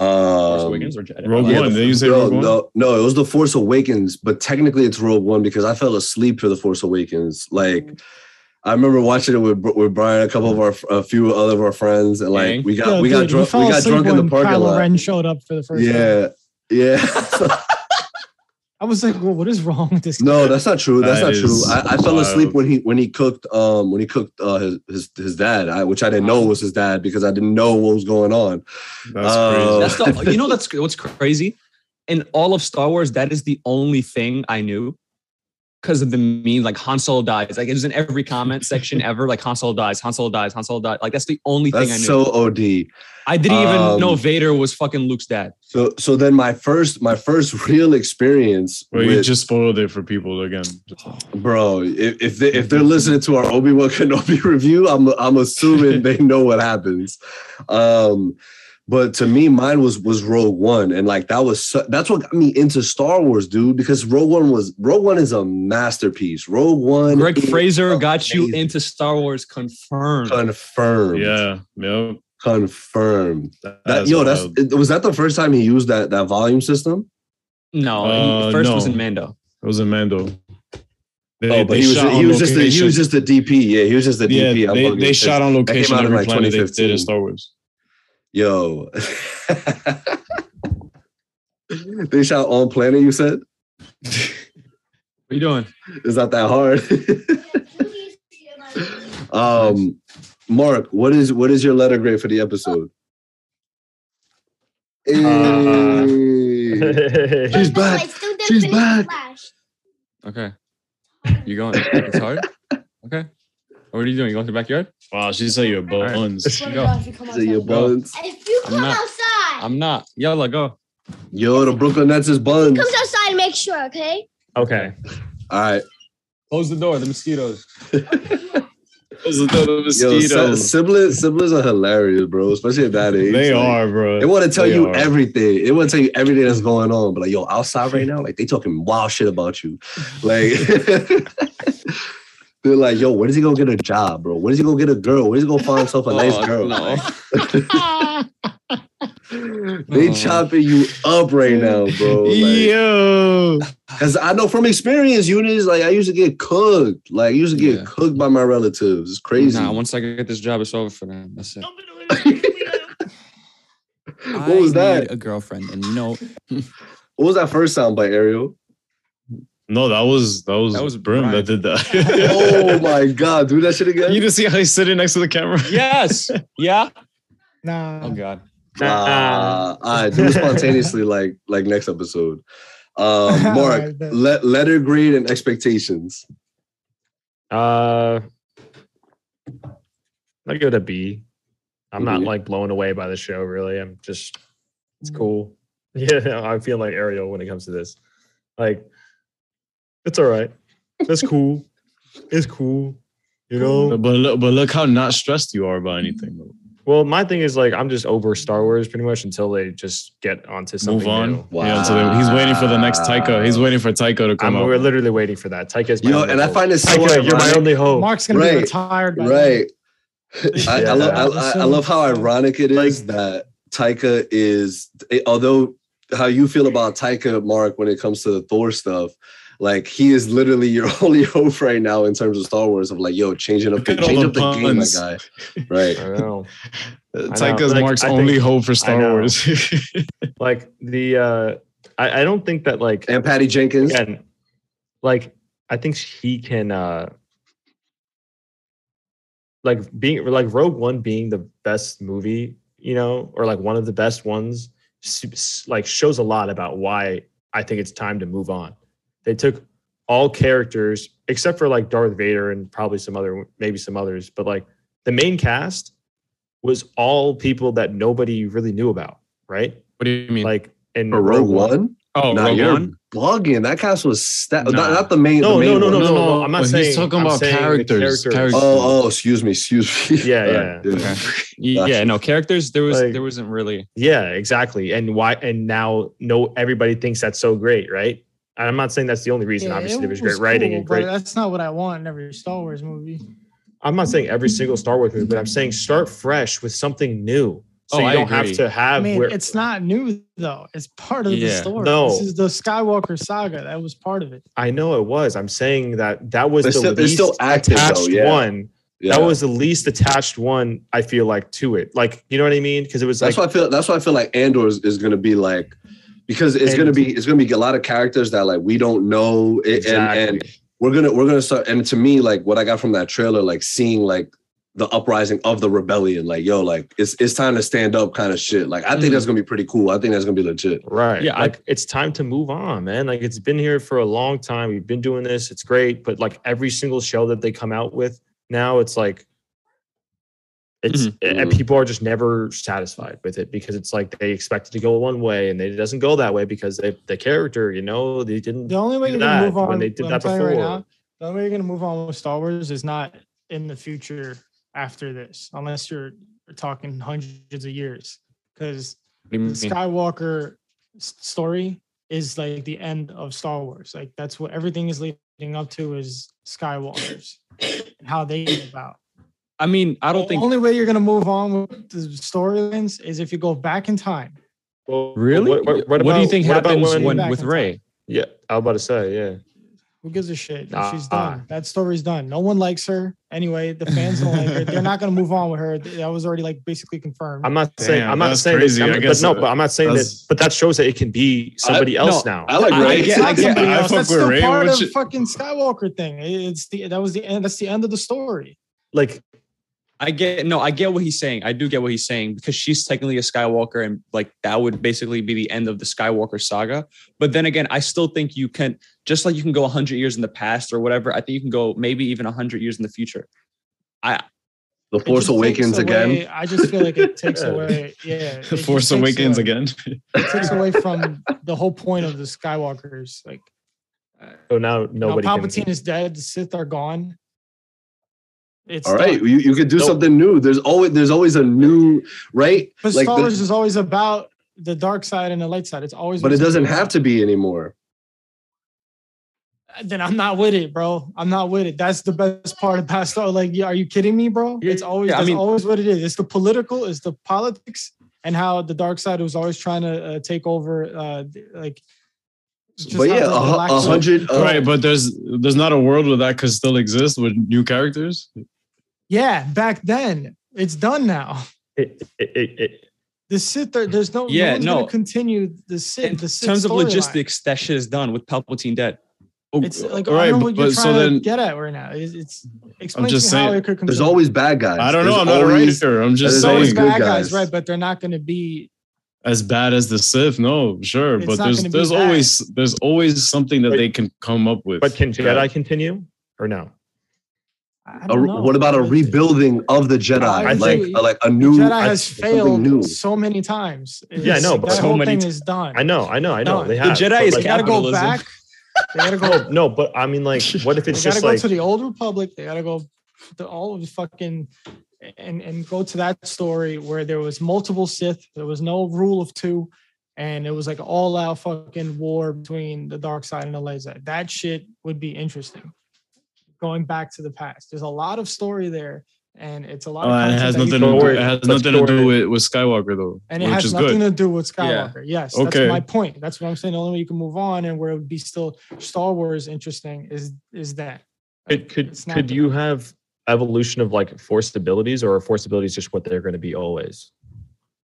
Force um Awakens or Jedi? Rogue yeah, One. the- Did you say no, Rogue One? no, no, it was the Force Awakens, but technically it's Rogue One because I fell asleep for the Force Awakens. Like, I remember watching it with with Brian, a couple of our, a few other of our friends, and like we got Yo, we got dude, you drunk, fell we got drunk in the when parking Kylo lot. Ren showed up for the first time. Yeah, yeah. I was like, well, what is wrong with this? No, that's not true. That's That not true. I, I fell asleep when he when he cooked um when he cooked uh his his, his dad, I, which I didn't know was his dad because I didn't know what was going on. That's Uh, crazy. That's the you know that's what's crazy. In all of Star Wars, that is the only thing I knew because of the meme. Like Han Solo dies. Like it was in every comment section ever. Like Han Solo dies. Han Solo dies. Han Solo dies. Like that's the only thing I That's knew. so OD. I didn't even um, know Vader was fucking Luke's dad. So so then my first my first real experience Well, you just spoiled it for people again. bro, if if, they, if they're listening to our Obi Wan Kenobi review, I'm I'm assuming they know what happens. Um, but to me, mine was was Rogue One, and like that was su- that's what got me into Star Wars, dude. Because Rogue One was Rogue One is a masterpiece. Rogue One, Greig is Fraser got you into Star Wars confirmed. confirmed. Yeah, yep. confirmed. That, That's yo, that's wild. was that the first time he used that that volume system? No, Uh, he, first was in Mando. It was in Mando. They, oh, but he was shot he on was just a, he location. was just a DP. Yeah, he was just a DP. I'm they, they shot on location in, every planet they did 2015. in Star Wars. Yo. they shot on planet, you said? What are you doing? Is that that hard? um Mark, what is what is your letter grade for the episode? Uh, Hey. She's back. She's back. Okay. You going? It's hard. Okay. What are you doing? You going to the backyard? Wow, she said your bones. right. buns. Go. Is it your buns? If you I'm not- outside, I'm not. Yalla, go. Yo, the Brooklyn Nets is buns. comes outside, and make sure, okay? Okay. All right. Close the door. The mosquitoes. Those are the Yo, si- mosquitoes. siblings, siblings are hilarious, bro. Especially at that age. They Like, are, bro. They want to tell They you are. everything. They want to tell you everything that's going on. But like, yo, outside right now, like they talking wild shit about you. Like they're like, yo, where does he go get a job, bro? Where does he go get a girl? Where does he go find himself a oh, nice Oh, girl? No. They Oh. chopping you up right now, bro. Like, Yo. Cause I know from experience, Eunice, like I used to get cooked. Like I used to get Yeah. cooked by my relatives. It's crazy. Nah, once I get this job, it's over for them. That's it. what was I that? need A girlfriend, and you know, What was that first sound by Ariel? No, that was that was That was Brim Brian. that did that. oh my god, do that shit again. You just see how he's sitting next to the camera. Yes. Yeah. Nah. Oh God. Uh, all right, do it spontaneously like like next episode. Um, Mark, I bet. let letter grade and expectations. Uh, I go to B. I'm not like blown away by the show. Really, I'm just it's cool. Yeah, I feel like Ariel when it comes to this. Like, it's all right. That's cool. It's cool. You know. But look, but look how not stressed you are about anything. Well, my thing is like I'm just over Star Wars pretty much until they just get onto something Move on. new. Yeah, so they- he's waiting for the next Taika. He's waiting for Taika to come I'm, out. we're literally waiting for that. Taika's my Yo, only and I find it so Taika, you're my only hope. Mark's gonna Right, be retired. By. Right. I, I, love, I, I- I love how ironic it is that Taika is, although how you feel about Taika, Mark, when it comes to the Thor stuff, like he is literally your only hope right now in terms of Star Wars of like, yo, changing up, Look at all change the up the game, my guy. Right. I know. Know. Taika's Like, Mark's only think- hope for Star. Wars. like the uh I, I don't think that like And Patty Jenkins. again like I think he can uh like being like Rogue One being the best movie, you know, or like one of the best ones s- s- like shows a lot about why I think it's time to move on. They took all characters except for like Darth Vader and probably some other maybe some others, but like the main cast was all people that nobody really knew about, right? What do you mean? Like in For Rogue One? oh, Nah, Rogue you're One. bugging. That cast was sta- Nah. not, not the main. No, the no, main no, no, one. no, No, no. I'm not but he's saying. talking I'm about saying the characters, characters. Oh, oh, excuse me, excuse me. Yeah, All yeah. Okay. Yeah, no characters. There was Like- there wasn't really. Yeah, exactly. And why? And now, no, everybody thinks that's so great, right? And I'm not saying that's the only reason. Yeah, Obviously, there was great writing cool, and but great. That's not what I want in every Star Wars movie. I'm not saying every single Star Wars movie, but I'm saying start fresh with something new, so Oh, you I don't have to have. I mean, where, it's not new though. It's part of the story. No. This is the Skywalker saga. That was part of it. I know it was. I'm saying that that was It's the still- least still active, though, attached yeah. one. Yeah. That was the least attached one. I feel like to it. Like you know what I mean? Because it was That's like why I feel. That's why I feel like Andor is, is going to be like, because it's And- gonna be it's gonna be a lot of characters that like we don't know, it, and and we're gonna we're gonna start. And to me, like what I got from that trailer, like seeing like the uprising of the rebellion, like yo, like it's it's time to stand up, kind of shit. Like I think mm. that's gonna be pretty cool. I think that's gonna be legit. Right. Yeah, I- it's time to move on, man. Like it's been here for a long time. We've been doing this. It's great. But like every single show that they come out with now, it's like it's mm-hmm. and mm-hmm. people are just never satisfied with it because it's like they expect it to go one way and it doesn't go that way because they, the character, you know, they didn't The only way you're gonna move on when they did that I'm telling you before. right now, the only way you're gonna move on with Star Wars is not in the future after this, unless you're talking hundreds of years. Because What do you the? Skywalker story is like the end of Star Wars. Like that's what everything is leading up to is Skywalkers and how they came about. I mean, I don't the think The only way you're gonna move on with the storylines is if you go back in time. Well, really. What, what- what do you think happens when- when, with in Rey? Yeah, I was about to say, yeah. Who gives a shit? Nah. She's done. That story's done. No one likes her. Anyway, the fans don't like her. They're not gonna move on with her. That was already like basically confirmed. I'm not saying Damn, I'm not saying crazy. This, I'm- I guess, but no, but I'm not saying that. But that shows that it can be somebody I- else no, now. I like I- I Rey. get- It's not get- I else. fuck That's with still Rey, part of you- fucking Skywalker thing. It's the that was the end. That's the end of the story. like I get no, I get what he's saying. I do get what he's saying because she's technically a Skywalker, and like that would basically be the end of the Skywalker saga. But then again, I still think you can, just like you can go hundred years in the past or whatever. I think you can go maybe even hundred years in the future. I the Force Awakens takes again. I just feel like it takes away. Yeah, The Force Awakens away- again. It takes away from the whole point of the Skywalkers. Like, so now now nobody Palpatine can. is dead. The Sith are gone. It's All right, done. you, you could do No. something new. There's always there's always a new right, But like Star the- Wars is always about the dark side and the light side. It's always. but it doesn't have about- to be anymore. Then I'm not with it, bro. I'm not with it. That's the best part of past Star. Like, are you kidding me, bro? It's always. yeah, I mean- always what it is. It's the political. It's the politics and how the dark side was always trying to uh, take over. Uh, like. just But yeah, a, the hu- lack a hundred. uh, right, but there's there's not a world where that could still exist with new characters. Yeah, back then it's done now. It, it, it, it, The Sith, there, there's no. Yeah, no, no. gonna continue the Sith. In the Sith terms of storyline. logistics, that shit is done with Palpatine dead. Oh, It's like all I don't know what you're but so trying to then get at right now. It's, it's explain just to me how saying, it could There's always bad guys. I don't know. There's I'm not a always- writer. I'm just there's There's always always saying good bad guys, guys. right? But they're not going to be. as bad as the Sith. No, sure, It's but not there's gonna there's bad. always there's always something that But- they can come up with. but can Yeah. Jedi continue or no? I A- what about a rebuilding of the Jedi? I like think like a The new Jedi has something failed new. so many times. Yeah, I know, but that so whole many thing t- is done. I know, I know, I know. Done. They The. Jedi but is like, They got to go back. They got to go. no, but I mean, like, what if They it's got to just go like to the old republic. They got to go to all of the fucking and and go to that story where there was multiple Sith. There was no rule of two, and it was like all out fucking war between the dark side and the light side. That shit would be interesting. Going back to the past, there's a lot of story there, and it's a lot. Oh, of uh, it has nothing to do, it has nothing to do with, with Skywalker though, and it which has is nothing good. to do with Yeah. Skywalker. Yes, Okay. that's my point. That's what I'm saying. The only way you can move on and where it would be still Star Wars interesting is is that. could could It's could you have evolution of like forced abilities, or are forced abilities just what they're going to be always?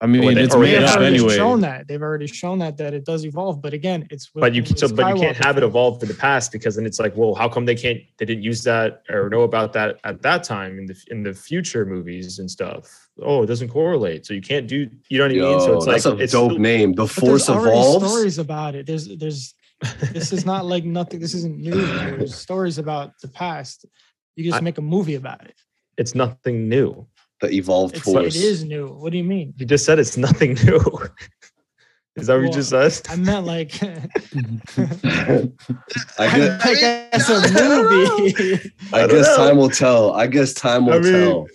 I mean, Or they- it's or They've they made up already anyway. shown that. They've already shown that that it does evolve. But again, it's But you so the but you can't have it evolve for the past because then it's like, well, how come they can't? They didn't use that or know about that at that time in the in the future movies and stuff. Oh, it doesn't correlate, so you can't do. You know what I mean? So it's that's like a it's dope still- name. The Force evolves. stories about it. There's there's this is not like nothing. This isn't new. There's stories about the past. You just I- make a movie about it. It's nothing new. The evolved It's, Force. it is new. What do you mean? You just said it's nothing new. Is that what you just said? I meant like, I guess, like as a movie. I I guess know. time will tell. I guess time will I mean- tell.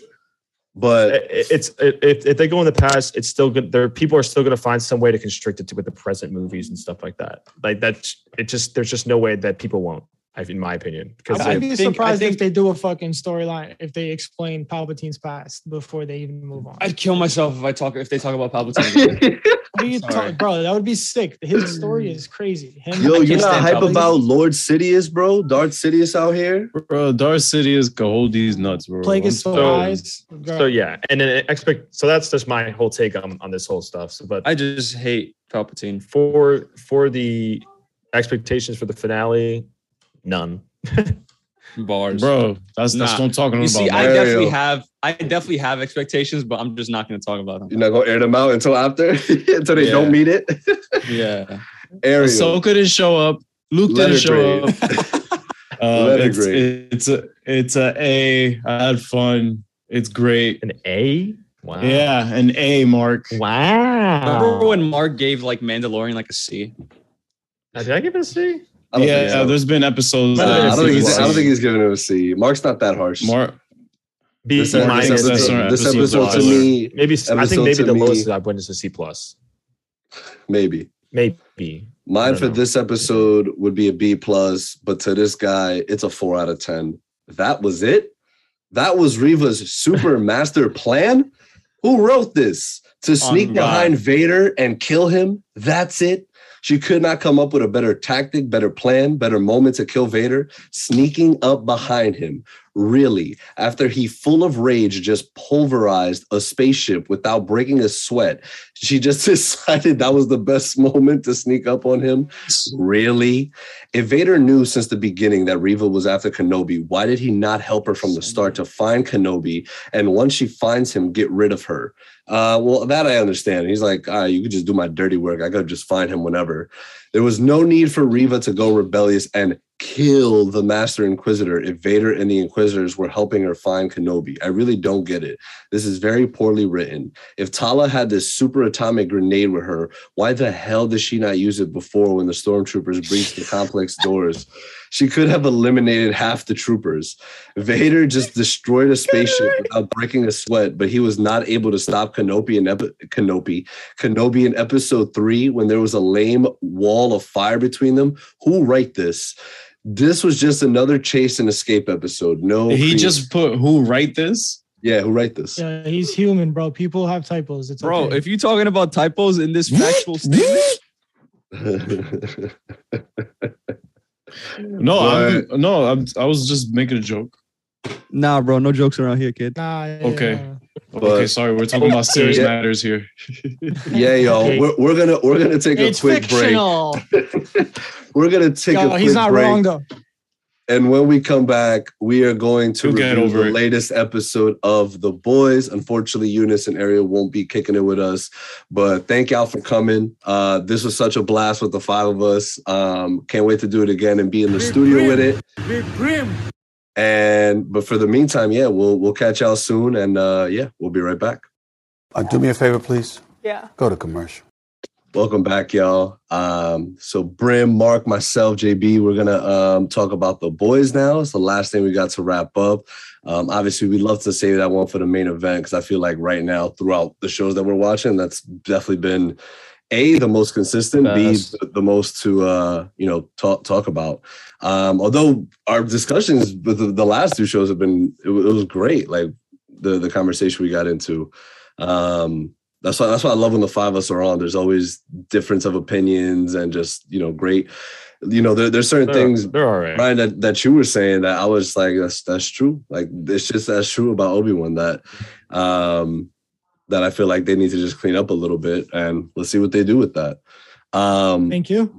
But It- it's it, if if they go in the past, it's still good. There, people are still going to find some way to constrict it to with the present movies and stuff like that. Like that, it just there's just no way that people won't. I- In my opinion, because I'd be think- surprised think- if they do a fucking storyline if they explain Palpatine's past before they even move on. I'd kill myself if I talk if they talk about Palpatine. What you Sorry. bro? That would be sick. His hmm. story is crazy. Him, yo, you can't not hype Palpatine. about Lord Sidious, bro? Darth Sidious out here. Bro, Darth Sidious can hold these nuts, bro. Plagueis I'm the so- Wise. so yeah, and then expect. So that's just my whole take on on this whole stuff. So, but I just hate Palpatine. For for the expectations for the finale, none. Bars. Bro, that's that's Nah. what I'm talking You about. see, I Mario. definitely have I definitely have expectations, but I'm just not gonna talk about them. You're not gonna air them out until after, until they Yeah. don't meet it. Yeah. Ariel, Ahsoka didn't show up. Luke Letter didn't show grade. up. Uh, Letter it's, grade. it's a it's a A. I had fun. It's great. An A? Wow. Yeah, an A, Mark. Wow. Remember when Mark gave like Mandalorian like a C? Uh, Did I give it a C? I don't Yeah, think so. there's been episodes. Nah, Nah, I, don't think he's, I a don't C. think he's giving it a C. Mark's not that harsh. Mark. B this, this minus. episode, That's A. this episode episode to me, Maybe I think maybe the me- lowest I've went is a C plus. maybe. Maybe. Mine for know. this episode would be a B plus, but to this guy, it's a four out of ten. That was it. That was Reva's super master plan. Who wrote this? To sneak God. behind Vader and kill him? That's it. She could not come up with a better tactic, better plan, better moment to kill Vader. Sneaking up behind him. Really, after he, full of rage, just pulverized a spaceship without breaking a sweat, she just decided that was the best moment to sneak up on him. Really? If Vader knew since the beginning that Reva was after Kenobi, why did he not help her from the start to find Kenobi? And once she finds him, get rid of her? Uh, well, that I understand. He's like, ah, you could just do my dirty work. I could just find him whenever. There was no need for Reva to go rebellious and kill the Master Inquisitor if Vader and the Inquisitors were helping her find Kenobi. I really don't get it. This is very poorly written. If Tala had this super atomic grenade with her, why the hell did she not use it before when the stormtroopers breached the complex doors? She could have eliminated half the troopers. Vader just destroyed a spaceship without breaking a sweat, but he was not able to stop Kenobi in epi- Kenobi. Kenobi in episode three when there was a lame wall of fire between them. Who write this? This was just another chase and escape episode. No, He crea- just put who write this? yeah. Who write this? Yeah, he's human, bro. People have typos. It's Bro, okay. if you're talking about typos in this factual statement, No, I'm, no, I'm, I was just making a joke. nah, bro, no jokes around here, kid. nah, yeah, Okay. But- okay, sorry, we're talking about serious Yeah. matters here. yeah, yo, Okay. we're, we're gonna we're gonna take It's a quick fictional. break. we're gonna take Yo, a quick he's not break. wrong though. And when we come back, we are going to You'll review over the it. latest episode of The Boys. Unfortunately, Eunice and Ariel won't be kicking it with us, but thank y'all for coming. Uh, this was such a blast with the five of us. Um, can't wait to do it again and be in the studio with it. And but for the meantime, yeah, we'll we'll catch y'all soon, and uh, yeah, we'll be right back. Uh, do me a favor, please. Yeah. Go to commercial. Welcome back, y'all. Um, so Brim, Mark, myself, JB, we're gonna um, talk about the boys now. It's the last thing we got to wrap up. Um, obviously, we'd love to save that one for the main event because I feel like right now, throughout the shows that we're watching, that's definitely been a the most consistent, b Best. the, the most to uh, you know talk talk about. Um, although our discussions with the, the last two shows have been, it, wa- it was great. Like the the conversation we got into. Um, that's why that's why I love when the five of us are on. There's always difference of opinions and just you know great. You know there, there's certain They're, things they're all right. Ryan that, that you were saying that I was like that's that's true. Like it's just that's true about Obi Wan that um that I feel like they need to just clean up a little bit and let's see what they do with that. Um Thank you.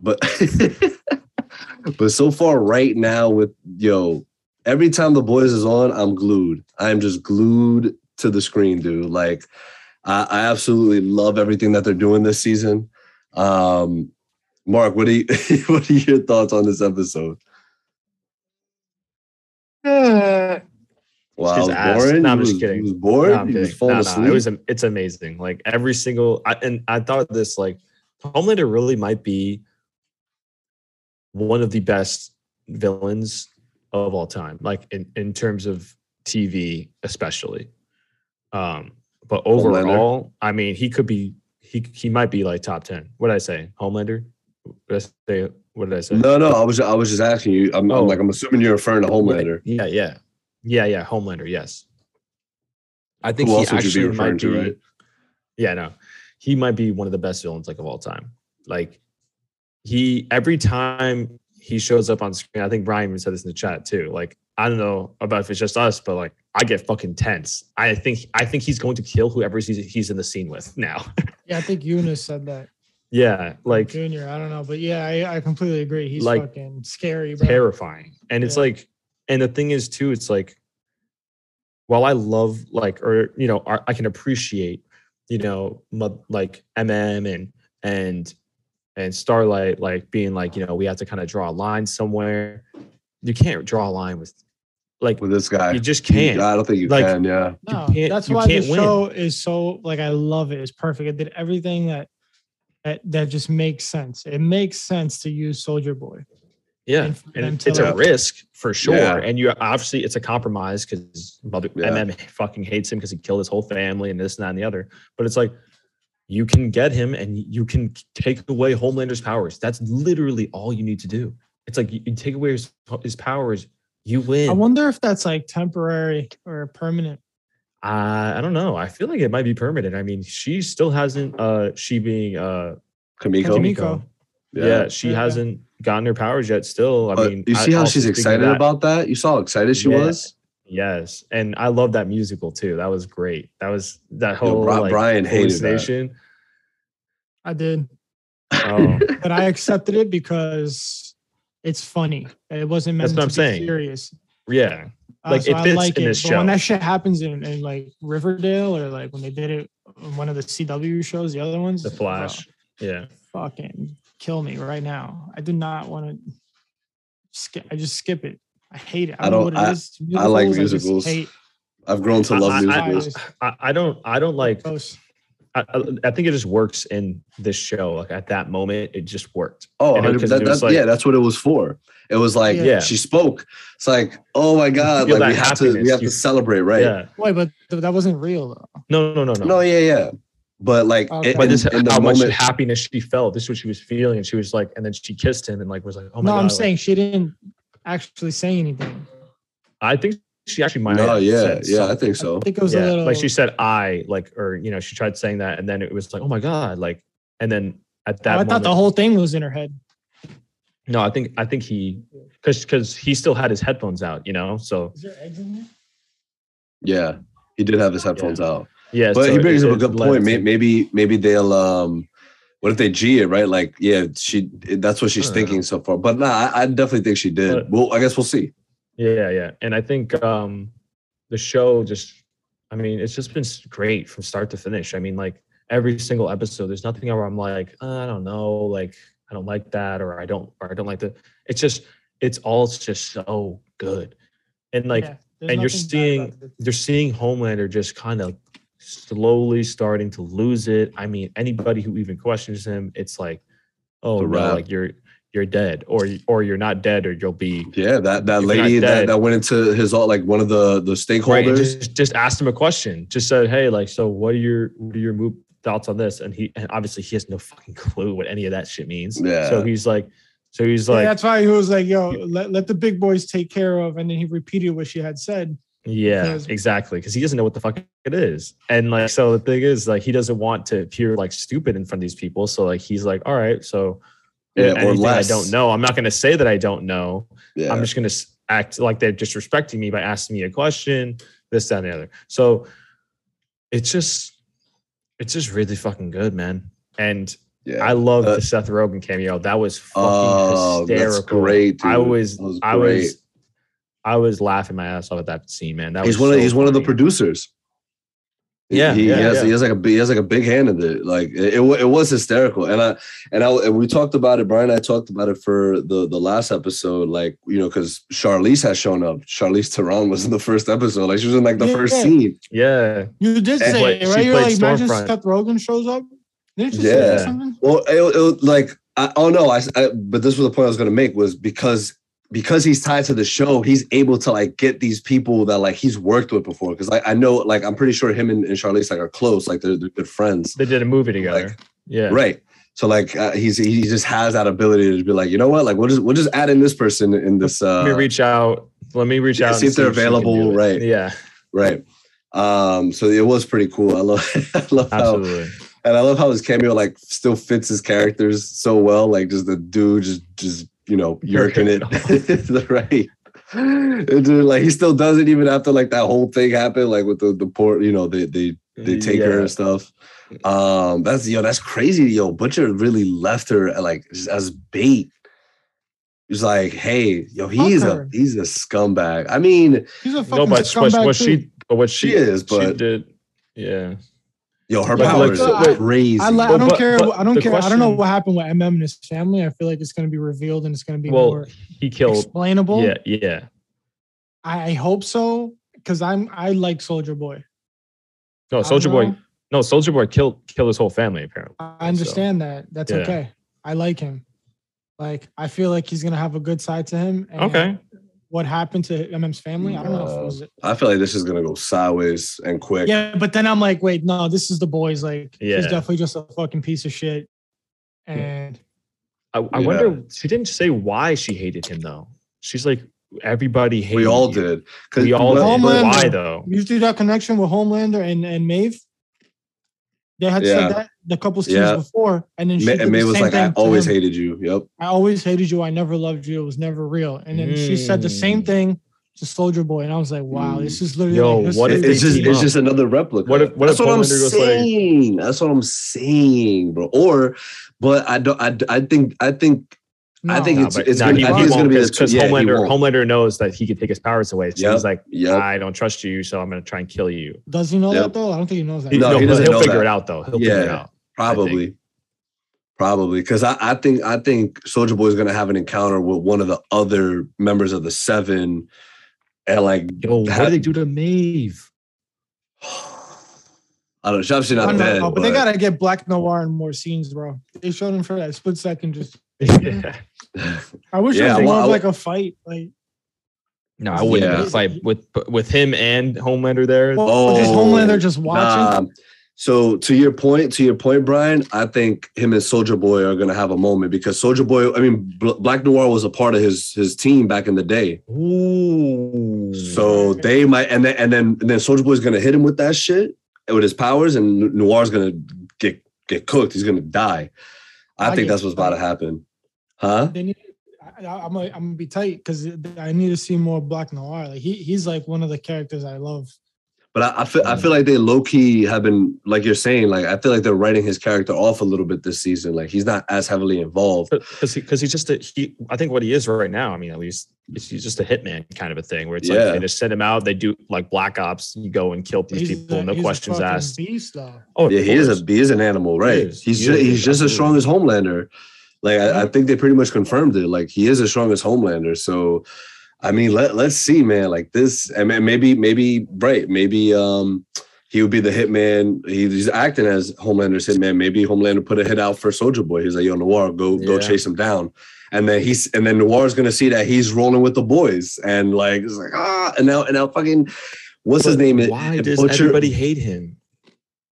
but but so far right now with yo every time the boys is on i'm glued i'm just glued to the screen dude like i, I absolutely love everything that they're doing this season um mark what are you what are your thoughts on this episode wow was ass. boring No, I'm just was- kidding. you was bored No, I'm was falling No, no, asleep it was it's amazing. Like every single I, and I thought this like Homelander really might be one of the best villains of all time. Like in, in terms of TV, especially. Um, but overall, I mean, he could be he he might be like top ten. What did I say? Homelander? What did I say? What did I say? no no i was i was just asking you i'm, Oh. I'm like i'm assuming you're referring to homelander Yeah, yeah, yeah, yeah. Homelander. Yes, I think Who he else would you be actually referring might to, be. right? Yeah, no, he might be one of the best villains like of all time. Like he every time he shows up on screen, I think Brian even said this in the chat too. Like I don't know about if it's just us, but like I get fucking tense. I think I think he's going to kill whoever he's he's in the scene with now. Yeah, I think Eunice said that. Yeah, like Junior. I don't know, but yeah, I, I completely agree. He's Like, fucking scary, bro. terrifying. And it's like, and the thing is too, it's like, while I love like, or you know, I I can appreciate, you know, like MM and and and Starlight, like being like, you know, we have to kind of draw a line somewhere. You can't draw a line with, like, with this guy. you just can't. I don't think you Like- can. Yeah. You No, can't- that's you why can't the win. show is so like I love it. It's perfect. It did everything that that that just makes sense. It makes sense to use Soldier Boy. Yeah, and for and them it- it's a risk for sure. Yeah. And you obviously it's a compromise because mother Yeah. MM fucking hates him because he killed his whole family and this and that and the other. But it's like you can get him and you can take away Homelander's powers. That's literally all you need to do. It's like you, you take away his, his powers, you win. I wonder if that's like temporary or permanent. uh, I don't know. I feel like it might be permanent. I mean, she still hasn't. Uh, she being uh, Kimiko. Kimiko. yeah, she Yeah. hasn't gotten her powers yet. Still, I But mean, you I see how also she's excited that- about that? You saw how excited she Yeah. was? Yes, and I love that musical too. That was great. That was that whole Bri- like, Brian hated that. I did, Oh, but I accepted it because it's funny. It wasn't meant That's what to I'm be saying. serious. yeah, Uh, Like, so it I fits like in it. this but when that shit happens in, in like Riverdale or like when they did it on one of the CW shows, the other ones, the Flash. Yeah, fucking kill me right now. I do not want to skip. I just skip it. I hate it. I, I don't know don't- what it is. I like Musicals, just musicals. hate I've grown to I- love I- I- musicals. I, I don't. I don't like. gross. I, I I think it just works in this show. Like at that moment, it just worked. Oh, And it- that, it was that- like- yeah, that's what it was for. It was like Yeah. she spoke. It's like, oh my god, like we that have to we have You- to celebrate, right? Yeah. Wait, but that wasn't real though. No, no, no, no. No, yeah, yeah. But like Okay. in, But this in the how much moment, happiness she felt. This is what she was feeling, and she was like, and then she kissed him and like was like, "Oh my god. no, god!" I'm like, saying she didn't actually say anything. I think she actually might. no, have yeah, said yeah, I think so. I think it was yeah, a little like she said I like or you know she tried saying that and then it was like oh my god like and then at that Oh, I moment, thought the whole thing was in her head. no I think I think he because because he still had his headphones out you know so Is there eggs in here? Yeah, he did have his headphones out. yeah But so he brings it- up a good point. May- to- Maybe maybe they'll um what if they G it, right? Like, yeah, she that's what she's I thinking know. so far. But nah, I, I definitely think she did. But- well, I guess we'll see. Yeah yeah. And I think um the show just I mean it's just been great from start to finish. I mean like every single episode there's nothing where I'm like "Uh, I don't know like I don't like that or I don't or I don't like the it's just it's all just so good. And like yeah, and you're seeing you're seeing Homelander just kind of slowly starting to lose it. I mean, anybody who even questions him, it's like, oh The no, like you're you're dead, or or you're not dead, or you'll be Yeah, that that lady not that, that went into his all like one of the the stakeholders. right. Just just asked him a question. Just said, hey, like, so what are your what are your move thoughts on this? And he and obviously he has no fucking clue what any of that shit means. Yeah. So he's like, so he's Yeah, like, that's why he was like, "Yo, let, let the big boys take care of," and then he repeated what she had said. Yeah, because- exactly. Because he doesn't know what the fuck it is. And like, so the thing is, like, he doesn't want to appear like stupid in front of these people. So like, he's like, all right, so Yeah, or anything I don't know, I'm not going to say that I don't know. yeah. I'm just going to act like they're disrespecting me by asking me a question, this, that, and the other. So it's just, it's just really fucking good, man. And yeah. I love Uh, the Seth Rogen cameo. That was fucking Oh, that's hysterical. great, I was, That was I was, I was laughing my ass off at that scene, man. That he's was one of so he's one of the producers. Yeah, he, yeah, he has yeah. he has like a big- he has like a big hand in it. Like it, it, it was hysterical, and I and I and we talked about it. Brian and I talked about it for the the last episode. Like you know, because Charlize has shown up. Charlize Theron was in the first episode. Like she was in like the Yeah. first scene. Yeah, You did And say played- it, she right? You're like, played imagine Stormfront. Seth Rogen shows up. Didn't you say Yeah. that something? Well, it, it, like I, oh no, I, I but this was the point I was going to make was because because he's tied to the show, he's able to like get these people that like he's worked with before. Because I, I know like I'm pretty sure him and, and Charlize like are close, like they're, they're good friends. they did a movie together. yeah, Right. So like uh, he's he just has that ability to be like, you know what? Like we'll just we'll just add in this person in this uh Let me reach out. Let me reach yeah, out. see if they're available, right. Yeah, right. Um so it was pretty cool. I love I love how absolutely. and I love how his cameo like still fits his characters so well. Like just the dude just just you know yerking it right. Dude, like he still does it even after like that whole thing happened, like with the the poor, you know, they they they take her Yeah. and stuff. Um, that's yo, that's crazy. Yo, Butcher really left her like as bait. He's like, hey, yo, he's Fuck a he's a scumbag. I mean, He's a fucking No, but what, scumbag what too. she, but what she, She is, she did, yeah. Yo, her Like- powers like, so- crazy. I, li- I don't but- care. but I don't the care. I don't know what happened with MM and his family. I feel like it's going to be revealed and it's going to be Well, more he killed. explainable. Yeah, yeah. I, I hope so because I'm I like Soldier Boy. No, Soldier Boy. No, Soldier Boy killed killed his whole family apparently. I understand that. That's Yeah. okay. I like him. Like I feel like he's gonna have a good side to him. and Okay. What happened to MM's family? I don't know if it was. I feel like this is gonna go sideways and quick. Yeah, but then I'm like, wait, no, this is the boys. Like Yeah. he's definitely just a fucking piece of shit. And I, I Yeah. wonder. She didn't say why she hated him though. She's like everybody hated. we all you. did. 'Cause- We all but- did. Homelander- Why though? you see that connection with Homelander and and Maeve. They had Yeah. said that the couple scenes Yeah. before, and then she Ma- did and the Maeve was same like, I thing to always him. hated you. Yep. I always hated you. I never loved you. It was never real. And then she said the same Mm. thing to Soldier Boy, and I was like, wow, this is literally. Yo, like what history. it's just it's up? just another replica. What if- what That's if what I'm Homelander goes like- saying. That's what I'm saying, bro. Or, but I don't. I, I think I think I No. think Nah, it's it's nah, gonna, I think it's won't gonna be the because. Yeah, Homelander. Homelander knows that he could take his powers away. So Yep, he's like, yep. I don't trust you, so I'm gonna try and kill you. Does he know Yep. that though? I don't think he knows that. He, no, no, he doesn't he'll know figure that. it out though. He'll figure it Yeah. out. Probably. Probably because I, I think I think Soldier Boy is gonna have an encounter with one of the other members of the Seven, and like Yo, what do they do to Maeve? I don't know. She's obviously I not know, dead, but, but, they gotta get Black Noir in more scenes, bro. They showed him for that split second. Just yeah. I wish Yeah, it was well, of like a fight. Like No, I wouldn't Yeah. have fight with with him and Homelander there. well, just Oh, Homelander just watching. Nah. So to your point, to your point, Brian, I think him and Soldier Boy are gonna have a moment because Soldier Boy, I mean, Black Noir was a part of his his team back in the day. Ooh. So they might, and then and then and then Soldier Boy's gonna hit him with that shit with his powers, and Noir's gonna get get cooked. He's gonna die. I, I think that's what's about to happen, huh? They need. I, I- I'm gonna, I'm gonna be tight because I need to see more Black Noir. Like he he's like one of the characters I love. But I, I feel I feel like they low key have been like you're saying. Like I feel like they're writing his character off a little bit this season. Like he's not as heavily involved. because he, cause he's just a he. I think what he is right now. I mean, at least he's just a hitman kind of a thing where it's Yeah. like they just send him out. They do like black ops. You go and kill these He's people, a- no he's questions fucking asked. Beast though. Oh, Yeah, he is a he is an animal, right? is. He's He just, is, he's just as strong as Homelander. Like I, I think they pretty much confirmed it. Like he is as strongest Homelander. So, I mean, let let's see, man. Like this, I mean, maybe maybe right, maybe um he would be the hitman. He- He's acting as Homelander's hitman. Maybe Homelander put a hit out for Soldier Boy. He's like, "Yo, Noir, go go chase him down." And then he's and then Noir's gonna see that he's rolling with the boys, and like it's like ah, and now and now fucking what's his name? Why does Butcher- everybody hate him?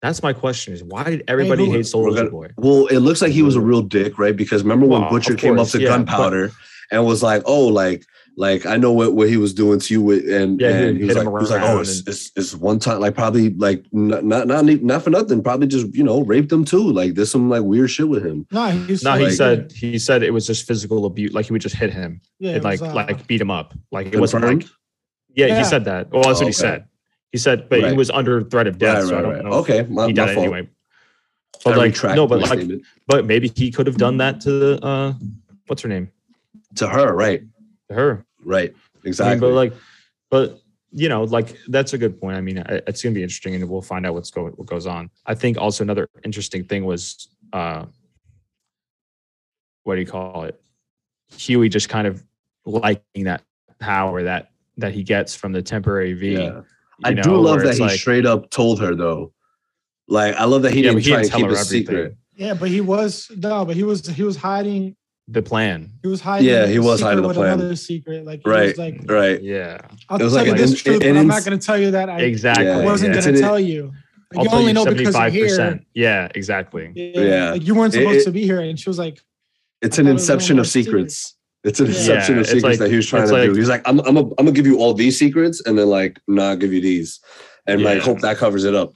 That's my question: Is why did everybody who- hate We're Soldier Boy? Well, it looks like he was a real dick, right? Because remember when Well, Butcher of came up to yeah, but- gunpowder and was like, "Oh, like, like I know what, what he was doing to you," with, and, Yeah, he and he was like, he was like, "Oh, it's, and- it's, it's one time, like probably like not not not not for nothing, probably just you know raped him too. Like there's some like weird shit with him. No, he's No, he like- said he said it was just physical abuse. Like he would just hit him yeah, and like was, uh, like beat him up. Like it wasn't like yeah, Yeah. he said that. Well, that's Oh, what he okay. said. He said, but he was under threat of death. right, so I don't right. know. Okay, my, he died anyway. I But like no, but like statement. but maybe he could have done that to the uh what's her name? to her, right, To her. right, I mean, exactly. but like, but you know, like that's a good point. I mean, it's gonna be interesting, and we'll find out what's going what goes on. I think also another interesting thing was uh, what do you call it? Huey just kind of liking that power that that he gets from the temporary V. yeah. You I know, do love that he like- straight up told her though. Like I love that he Yeah, didn't but he try didn't and tell keep her a secret. yeah, but he was no, but he was he was hiding. the plan. He was hiding. Yeah, he was hiding the with plan. Another secret, like Right. Like, Right. Yeah, I'll It was tell like you an this in- truth, an but I'm not going to tell you that. I, exactly. Yeah, I wasn't yeah. going to tell you. I'll you tell only you know because you're here. Yeah, exactly. Yeah, Yeah. like you weren't supposed it- to be here, and she was like, It's an thought it was inception of more secret. secrets. It's an Yeah. inception Yeah, of secrets like- that he was trying it's to do. He's like, I'm, I'm, gonna, I'm gonna give you all these secrets and then like not give you these, and like hope that covers it up.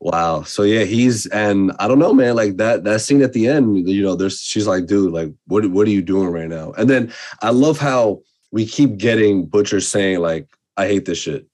Wow. So yeah, he's and I don't know, man. Like that that scene at the end, you know, there's she's like, dude, like, what what are you doing right now? And then I love how we keep getting Butcher saying like, I hate this shit.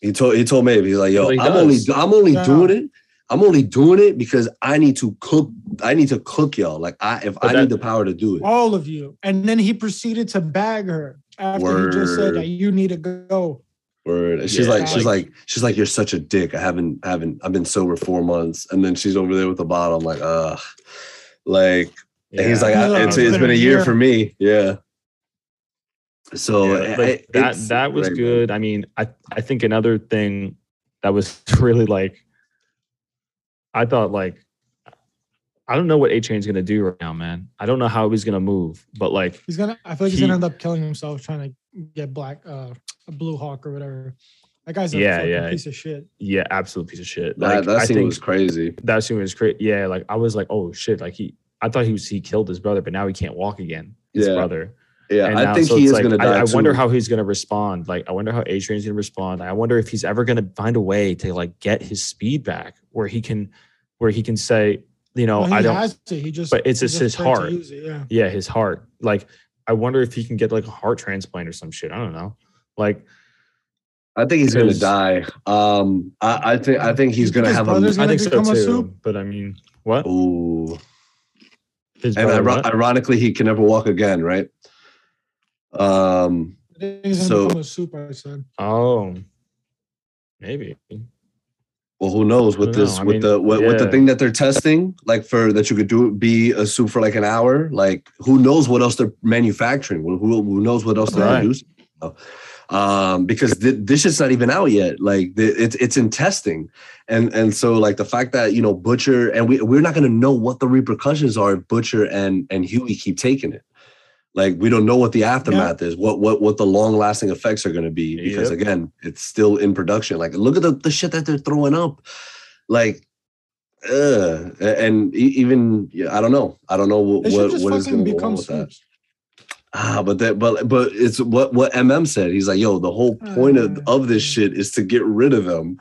He told he told Maeve, he's like, yo, he I'm only. I'm only Yeah. doing it. I'm only doing it because I need to cook. I need to cook y'all. Like I if But I that- need the power to do it. All of you. And then he proceeded to bag her after he just said that you need to go. Word. And she's Yeah, like, she's like- like, she's like, you're such a dick. I haven't, I haven't, I've been sober four months, and then she's over there with the bottle. I'm like, ugh. Like, and he's like, He's like, I, it's, "It's it's been been a a year year." for me. Yeah. So Yeah, eh, it- eh, that that was great, man. good. I mean, I I think another thing that was really like, I thought like, I don't know what A Train's gonna do right now, man. I don't know how he's gonna move, but like, He's gonna I feel like he's gonna end up killing himself trying to get black uh a blue hawk or whatever. That guy's a Yeah, yeah. piece of shit. yeah, absolute piece of shit. That, Like, that I scene think was crazy. that scene was great. Yeah, like I was like, oh shit, like he, I thought he was he killed his brother, but now he can't walk again. His Yeah. brother. Yeah, And I now- think so he is like, gonna die I, I wonder how he's gonna respond. Like, I wonder how Adrian's gonna respond. I wonder if he's ever gonna find a way to like get his speed back, where he can, where he can say, you know, Well, he I don't. has to. He just but it's he's just his heart. it, Yeah. Yeah, his heart. Like, I wonder if he can get like a heart transplant or some shit. I don't know. Like, I think he's gonna die. Um, I, I think I think he's gonna his have brother's a. I gonna think so too. soup? But I mean, what? Ooh, His and brother, iro- what? ironically, he can never walk again, right? Um, he's So- a soup, I said. Oh, maybe. Well, who knows with this know. With mean, the with, with the thing that they're testing, like for that you could do be a soup for like an hour. Like who knows what else they're manufacturing? Who who, who knows what else they're Right. producing? Um, because th- this shit's not even out yet. Like th- it's it's in testing, and and so like the fact that you know Butcher and we we're not gonna know what the repercussions are if Butcher and and Huey keep taking it. Like we don't know what the aftermath is, what what what the long lasting effects are going to be because Yep. again, it's still in production. Like look at the, the shit that they're throwing up, like, uh, and even yeah, I don't know, I don't know what what, just what is fucking going to go become with that. Ah, but that but but it's what what MM said. He's like, yo, the whole point of, Uh, of this shit is to get rid of them.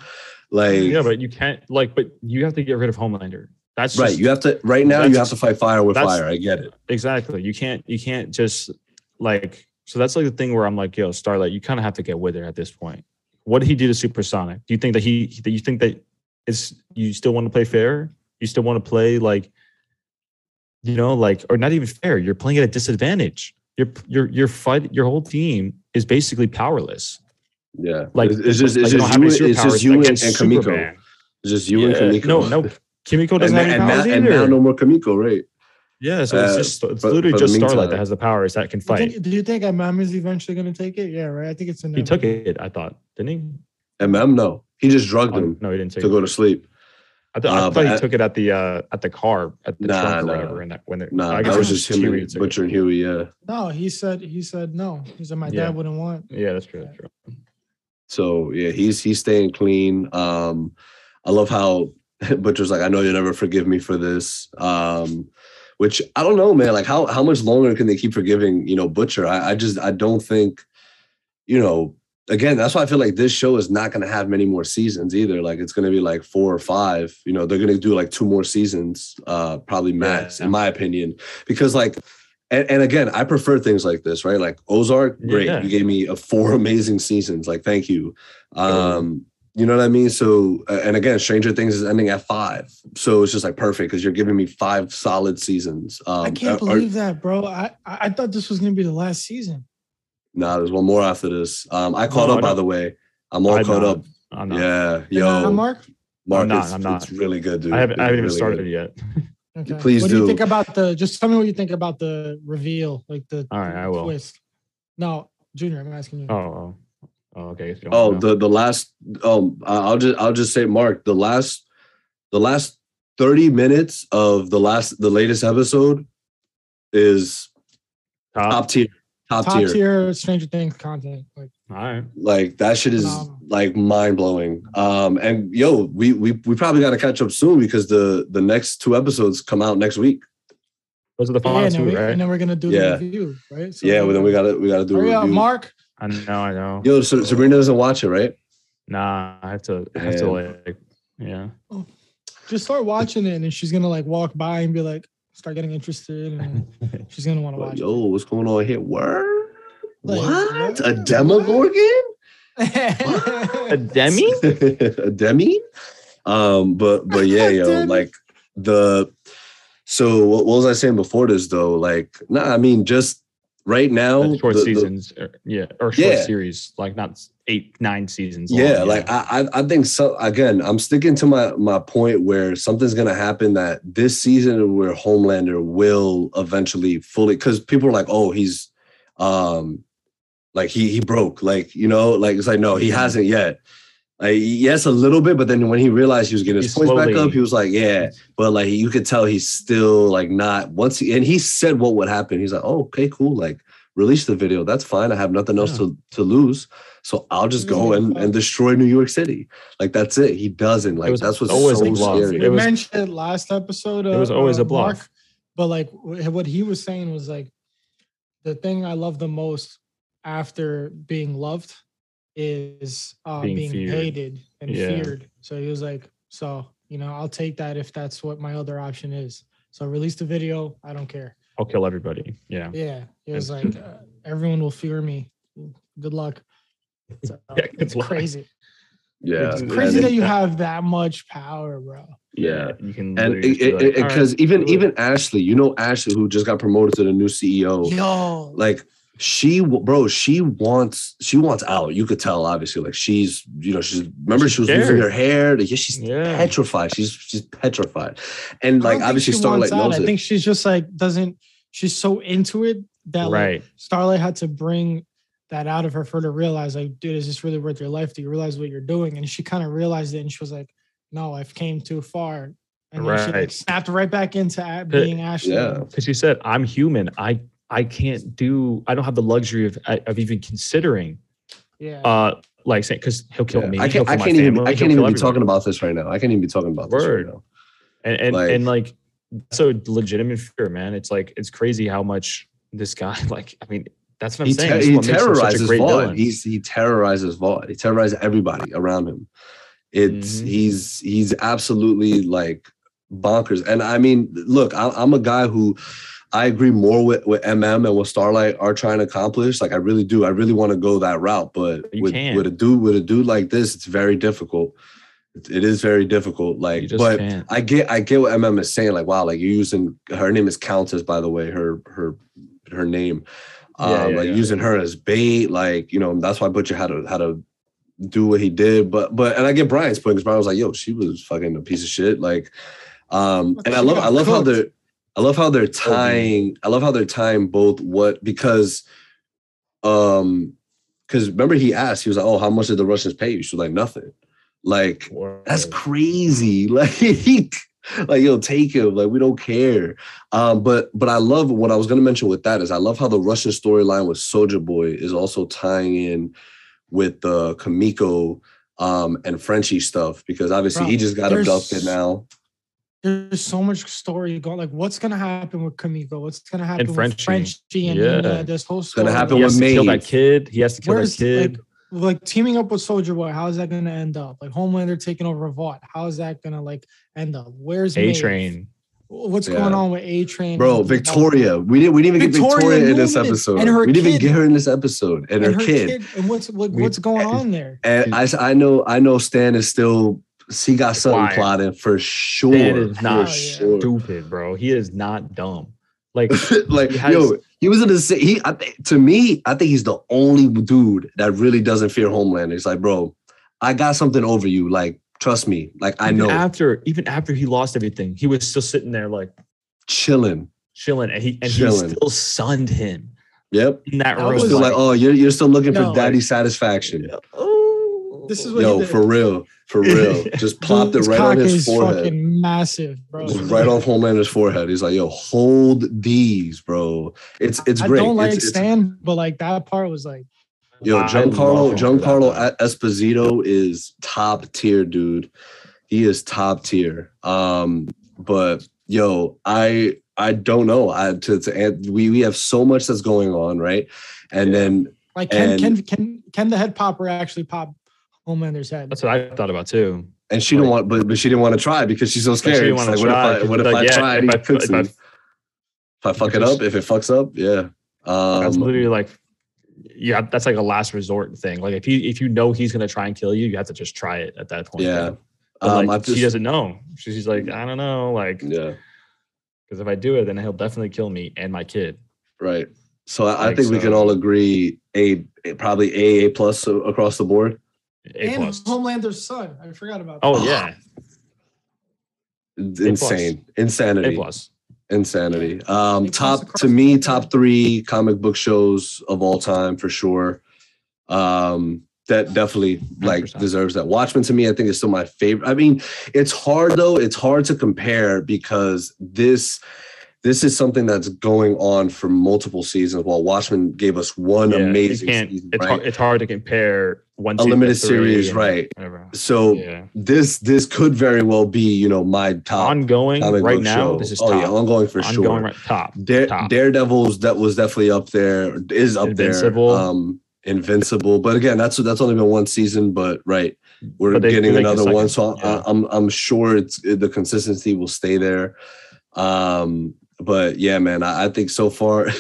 Like, Yeah, but you can't like, but you have to get rid of Homelander. That's right, just- you have to right now. You have to fight fire with fire. I get it. exactly. You can't. You can't just like. So that's like the thing where I'm like, yo, Starlight, you kind of have to get with it at this point. What did he do to Supersonic? Do you think that he? That you think that it's you still want to play fair? You still want to play like, you know, like or not even fair. You're playing at a disadvantage. Your your your fight. Your whole team is basically powerless. Yeah, Like it's, it's just like, it's they just you, it's just you and, and Kimiko. It's just you Yeah, and Kimiko. No, no. Kimiko doesn't and, have any and, powers now, and either. now no more Kimiko, right? Yeah, so Uh, it's just it's for- literally for the just Starlight meantime. that has the powers that can Do you fight. think- Do you think MM is eventually gonna take it? Yeah, right. I think it's He took it, I thought, didn't he? MM, no, he just drugged Oh, him no, he didn't take to it. go to sleep. I, th- I uh, thought he I- took it at the uh at the car at the Nah, trunk or whatever. And that when Nah, I guess that it was just him, Huey and that took it. Butcher and Huey. Yeah. No, he said he said no. He said my Yeah. dad wouldn't want. Yeah, that's true. That's true. So yeah, he's he's staying clean. Um, I love how Butcher's like, I know you'll never forgive me for this. Um, which I don't know, man. Like how how much longer can they keep forgiving, you know, Butcher? I, I just I don't think, you know, again, that's why I feel like this show is not gonna have many more seasons either. Like it's gonna be like four or five. You know, they're gonna do like two more seasons, uh, probably max, Yeah. in my opinion. Because like and, and again, I prefer things like this, right? Like Ozark, great. Yeah. You gave me a four amazing seasons. Like, thank you. Um, you know what I mean? So, uh, and again, Stranger Things is ending at five, so it's just like perfect because you're giving me five solid seasons. Um, I can't are- are- believe that, bro. I I I thought this was gonna be the last season. Nah, there's one more after this. Um, I caught No, up by the way. I'm all I'm caught not. up. I'm not. Yeah, You're not, yo, Mark. Mark, I'm not, it's, I'm not. it's really good, dude. I haven't I haven't even really started good. yet. Okay. Please what do you do. think about the? Just tell me what you think about the reveal, like the All right, I will. twist. No, Junior, I'm asking you. Oh, oh, okay. if you don't Oh, know. the the last. Um, I- I'll just I'll just say, Mark, the last, the last thirty minutes of the last the latest episode is top. top tier, top, Top tier. tier Stranger Things content. Like All right. Like that shit is Phenomenal. like mind blowing. Um, and yo, we we we probably got to catch up soon because the the next two episodes come out next week. Those are the final and, then two, we, right? and then we're gonna do Yeah. the review, right? So, yeah, well then we gotta we gotta do a Hurry up, review. Mark. I know. I know. Yo, so, Sabrina doesn't watch it, right? Nah, I have to. I have to like. Yeah. Just start watching it, and she's gonna like walk by and be like, start getting interested, and she's gonna want to watch. yo, what's going on here? Word? Like, what? A what? Demogorgon? A demi? a demi. Um, but but yeah, yo, like the so what, what was I saying before this though? Like, nah, I mean, just right now, Uh, short the- the- seasons, or, yeah, or short Yeah. series, like not eight, nine seasons. long, yeah, like I, I I think so. Again, I'm sticking to my my point where something's gonna happen that this season where Homelander will eventually fully because people are like, oh, he's um like he he broke, like you know, like it's like no, he hasn't yet. Like yes, a little bit, but then when he realized he was getting his He points back up, he was like, yeah. But like you could tell he's still like not once he and he said what would happen. He's like, oh, okay, cool. Like release the video. That's fine. I have nothing else to to lose. So I'll just go and, and destroy New York City. Like that's it. He doesn't. Like was that's what's always so a bluff. scary. we It was- mentioned last episode. it was uh, always a uh, bluff. Mark, but like what he was saying was like the thing I love the most after being loved is uh, Being being, feared. hated and Yeah. feared. So he was like, so you know, I'll take that if that's what my other option is. So release the video. I don't care. I'll kill everybody. Yeah. Yeah, it was like uh, everyone will fear me. Good luck. So, Yeah, good it's luck. crazy. Yeah. It's Crazy And- that you have that much power, bro. Yeah. You can And literally just be like, "All right, because even do it." even Ashley, you know Ashley who just got promoted to the new CEO. Yo, like she bro she wants she wants out you could tell obviously like she's you know she's remember She's she was losing her hair like, yeah, she's Yeah. petrified she's she's petrified and like obviously starlight wants out. knows I think she's just like doesn't. She's so into it that like. Starlight had to bring that out of her for her to realize, like, dude, is this really worth your life? Do you realize what you're doing? And she kind of realized it, and she was like, no, I've came too far. And then she like, Right. snapped right back into being Ashley. yeah Because you said, I'm human. I I can't do. I don't have the luxury of of even considering. yeah. Uh, like saying because he'll kill Yeah. me. i can't kill i can't even family, i he'll can't even kill be everybody. talking about this right now i can't even be talking about this right Word. now and and Like- and like that's a legitimate fear, man. It's like it's crazy how much this guy like. I mean, that's what I'm he, saying. ter- This is he what makes him such a terrorizes great Vaughn. He's he terrorizes Vought. He terrorizes everybody around him. It's Mhm. he's he's absolutely like bonkers. And I mean, look, I, I'm a guy who I agree more with with MM and what Starlight are trying to accomplish. Like I really do. I really want to go that route. But You with can't. with a dude with a dude like this, it's very difficult. It, it is very difficult. Like, You just but can't. I get I get what MM is saying. Like, wow, like you're using her name is Countess, by the way, her her her name. Um, Yeah, yeah, like yeah. using her as bait, like you know, that's why Butcher had to had to do what he did. But but and I get Brian's point because Brian was like, yo, she was fucking a piece of shit. Like, um, and I love I love how cooked. they're I love how they're tying I love how they're tying both what because um because remember he asked, he was like, Oh, how much did the Russians pay you? She was like, nothing. Like that's crazy. Like, like yo, take him. Like we don't care. Um, but but I love what I was gonna mention with that is I love how the Russian storyline with Soldier Boy is also tying in with the Kimiko um and Frenchie stuff because obviously Bro, he just got abducted now. There's so much story going. Like, what's gonna happen with Kimiko? What's gonna happen with Frenchie. Frenchie and Yeah. Nina? This whole story. gonna happen he with has to kill that kid. He has to kill Where's that kid. like like teaming up with Soldier Boy? How is that gonna end up? Like Homelander taking over Vought. How is that gonna like end up? Where's A Train. What's Yeah. going on with A Train? Bro, Victoria. We didn't we didn't even get Victoria Victoria in this episode. and her we didn't even get her in this episode. And, her, kid. And what's what, We- what's going on there? And I, I know I know Stan is still he got something Quiet. plotting for sure. Stan is not for yeah. sure. Stupid, bro. He is not dumb. Like like He has- yo, he was in the sa- he. I, thi- to me, I think he's the only dude that really doesn't fear Homelander. It's like, bro, I got something over you. Like, trust me. Like, I know, after even after he lost everything, he was still sitting there like chilling. chilling, and he and Chilling. he still sunned him Yep. in that That room. It's was still like, oh, you're you're still looking No, for daddy satisfaction. oh, This is what Yo, he did. for real, for real. Just plopped it His right on cock his is forehead. fucking massive, bro. Just right off Homelander's forehead. He's like, yo, hold these, bro. It's it's I great. don't like It's- it's- Stan, but like that part was like Yo, I Giancarlo, love him for that, Giancarlo. Esposito is top tier, dude. He is top tier. Um, but yo, I I don't know. I to, to add- we we have so much that's going on, right? And then like can And- can can can the head popper actually pop Homelander's head? That's what I thought about too. and she didn't want, but but she didn't want to try because she's so scared. she didn't It's wanna like, what try, if I what if like, I yeah, try? if and I- he if? I- If I fuck it up, if it fucks up, yeah. That's Um, literally like yeah, that's like a last resort thing. Like if you if you know he's gonna try and kill you, you have to just try it at that point. Yeah. But, Um, like, just, she doesn't know. She's like, I don't know, like yeah, because if I do it, then he'll definitely kill me and my kid. right. So I, I Like, think we can all agree a, a- probably A A plus across the board. A and plus. Homelander's son. I forgot about. That. Oh yeah, It's A plus. Insane, A insanity. plus. Insanity. Um, top to me, top three comic book shows of all time for sure. Um, that definitely like 100%. deserves that. Watchmen to me, I think is still my favorite. I mean, it's hard though. It's hard to compare because this this is something that's going on for multiple seasons. While Watchmen gave us one Yeah, amazing season, It's right? hard. It's hard to compare one A limited series, right. Whatever. so Yeah. this this could very well be you know my top Ongoing right now. show. This is oh top. yeah, ongoing for sure. Right top. Dare, top. Daredevil's that was definitely up there. Is up Invincible. there. Um, Invincible, but again, that's that's only been one season. But right, we're But getting another the one, so I-. I'm I'm sure it's the consistency will stay there. Um, but yeah, man, I, I think so far.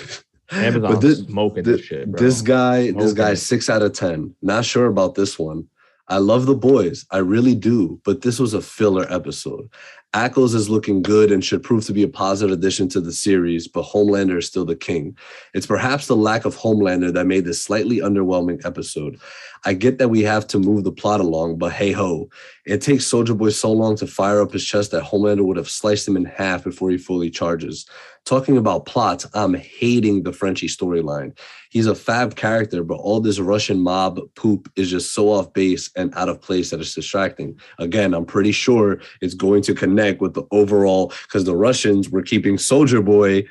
Amazon's but this, smoking thi- this shit, bro. this guy, this guy, six out of ten. Not sure about this one. I love the boys, I really do, but this was a filler episode. Ackles is looking good and should prove to be a positive addition to the series, but Homelander is still the king. It's perhaps the lack of Homelander that made this slightly underwhelming episode. I get that we have to move the plot along, but hey ho, it takes Soldier Boy so long to fire up his chest that Homelander would have sliced him in half before he fully charges. Talking about plots, I'm hating the Frenchie storyline. He's a fab character, but all this Russian mob poop is just so off base and out of place that it's distracting. Again, I'm pretty sure it's going to connect with the overall because the Russians were keeping Soldier Boy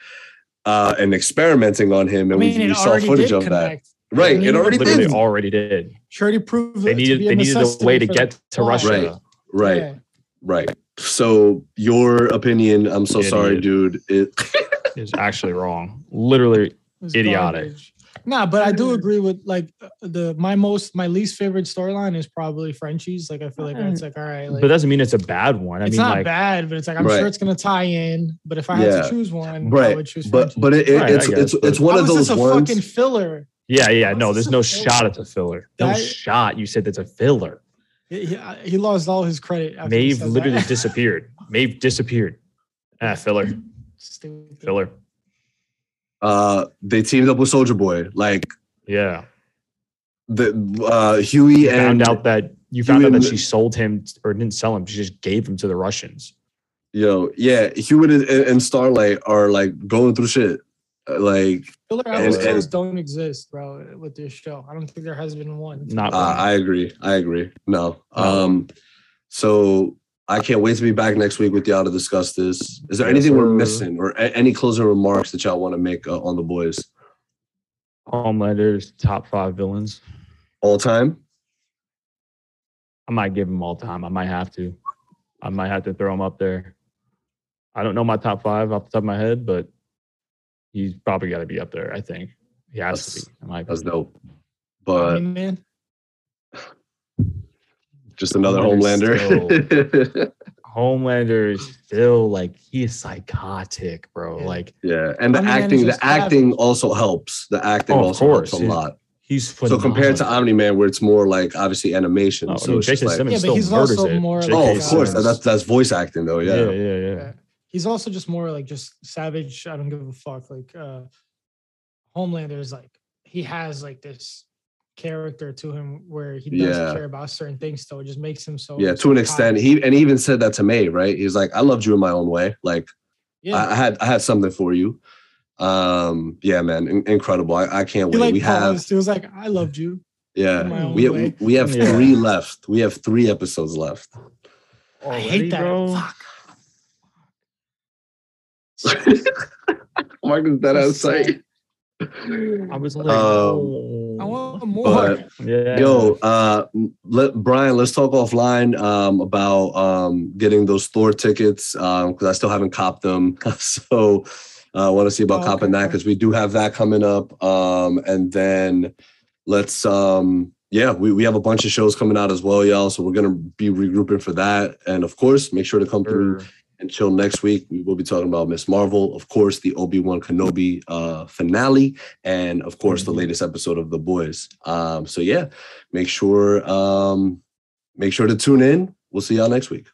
uh, and experimenting on him, I and mean, we, we saw footage of that. Connect. Right, I it already Literally did. already did. She already proved They it needed they needed a way to get to plot. Russia. Right. Right, Yeah. right. So your opinion, I'm so sorry, dude. It, Is actually wrong. Literally, Idiotic. garbage. Nah, but I do agree with like uh, the my most my least favorite storyline is probably Frenchie's. Like I feel like it's like all right, like but doesn't mean it's a bad one. I it's mean, not like, bad, but it's like I'm Right. sure it's gonna tie in. But if I had Yeah. to choose one, right. I would choose but Frenchie's. but it, it- Right, it's guess, it's but- it's one How of is those this a ones. fucking filler? Yeah, yeah. No, there's no shot filler? it's a filler. No That- shot. You said that's a filler. He, he- he lost all his credit. after Maeve literally disappeared. Maeve disappeared. Ah, filler. Stupid. Filler. Uh, they teamed up with Soldier Boy, like Yeah. the uh Huey You and found out that you found out that she sold him or didn't sell him. She just gave him to the Russians. yo, yeah, Huey and, and Starlight are like going through shit. Like Filler and- episodes and- don't exist, bro. With this show, I don't think there has been one. Not uh, one. I agree, I agree. No, No. um, so I can't wait to be back next week with y'all to discuss this. Is there Yes, anything we're missing or a- any closing remarks that y'all want to make uh, on the boys Homelander's top five villains. all time? I might give him all time. I might have to. I might have to throw him up there. I don't know my top five off the top of my head, but he's probably got to be up there. I think he has That's- to be. in my That's dope. But I mean, man, just another Homelander's Homelander. Homelander is still like he is psychotic, bro. Yeah. Like yeah, and the Omni-Man acting, the just acting also helps. The acting Oh, of also course, helps a yeah. lot. he's So compared to. Omni Man, where it's more like obviously animation. Oh, so no, it's just Jason like, Simmons Yeah, but still he's murders also it. more J.K. oh, of course, that's that's voice acting though. yeah, Yeah, yeah, yeah. Yeah. he's also just more like just savage. I don't give a fuck. Like uh Homelander is like he has like this character to him where he doesn't Yeah. care about certain things. So it just makes him so yeah. To an extent, psychotic. he and he even said that to me right? He's like, "I loved you in my own way. Like yeah. I, I had I had something for you." Um, yeah, man, in- incredible. I, I can't he wait. like we have paused. He was like, "I loved you." yeah, in we have, we have Yeah. three left. We have three episodes left. I hate that. bro. Fuck. Marcus, that So outside. sad. I was like, Um, I want more. but- yeah. Yo, uh, let Brian, let's talk offline um, about um, getting those Thor tickets because I still haven't copped them. so uh, I want to see about Oh, copping okay. that because we do have that coming up. Um, and then let's, um, yeah, we, we have a bunch of shows coming out as well, y'all. So we're gonna be regrouping for that, and of course, make sure to come through Sure. Until next week, we will be talking about Miss Marvel, of course, the Obi Wan Kenobi uh, finale, and of course, the latest episode of The Boys. Um, so yeah, make sure um, make sure to tune in. We'll see y'all next week.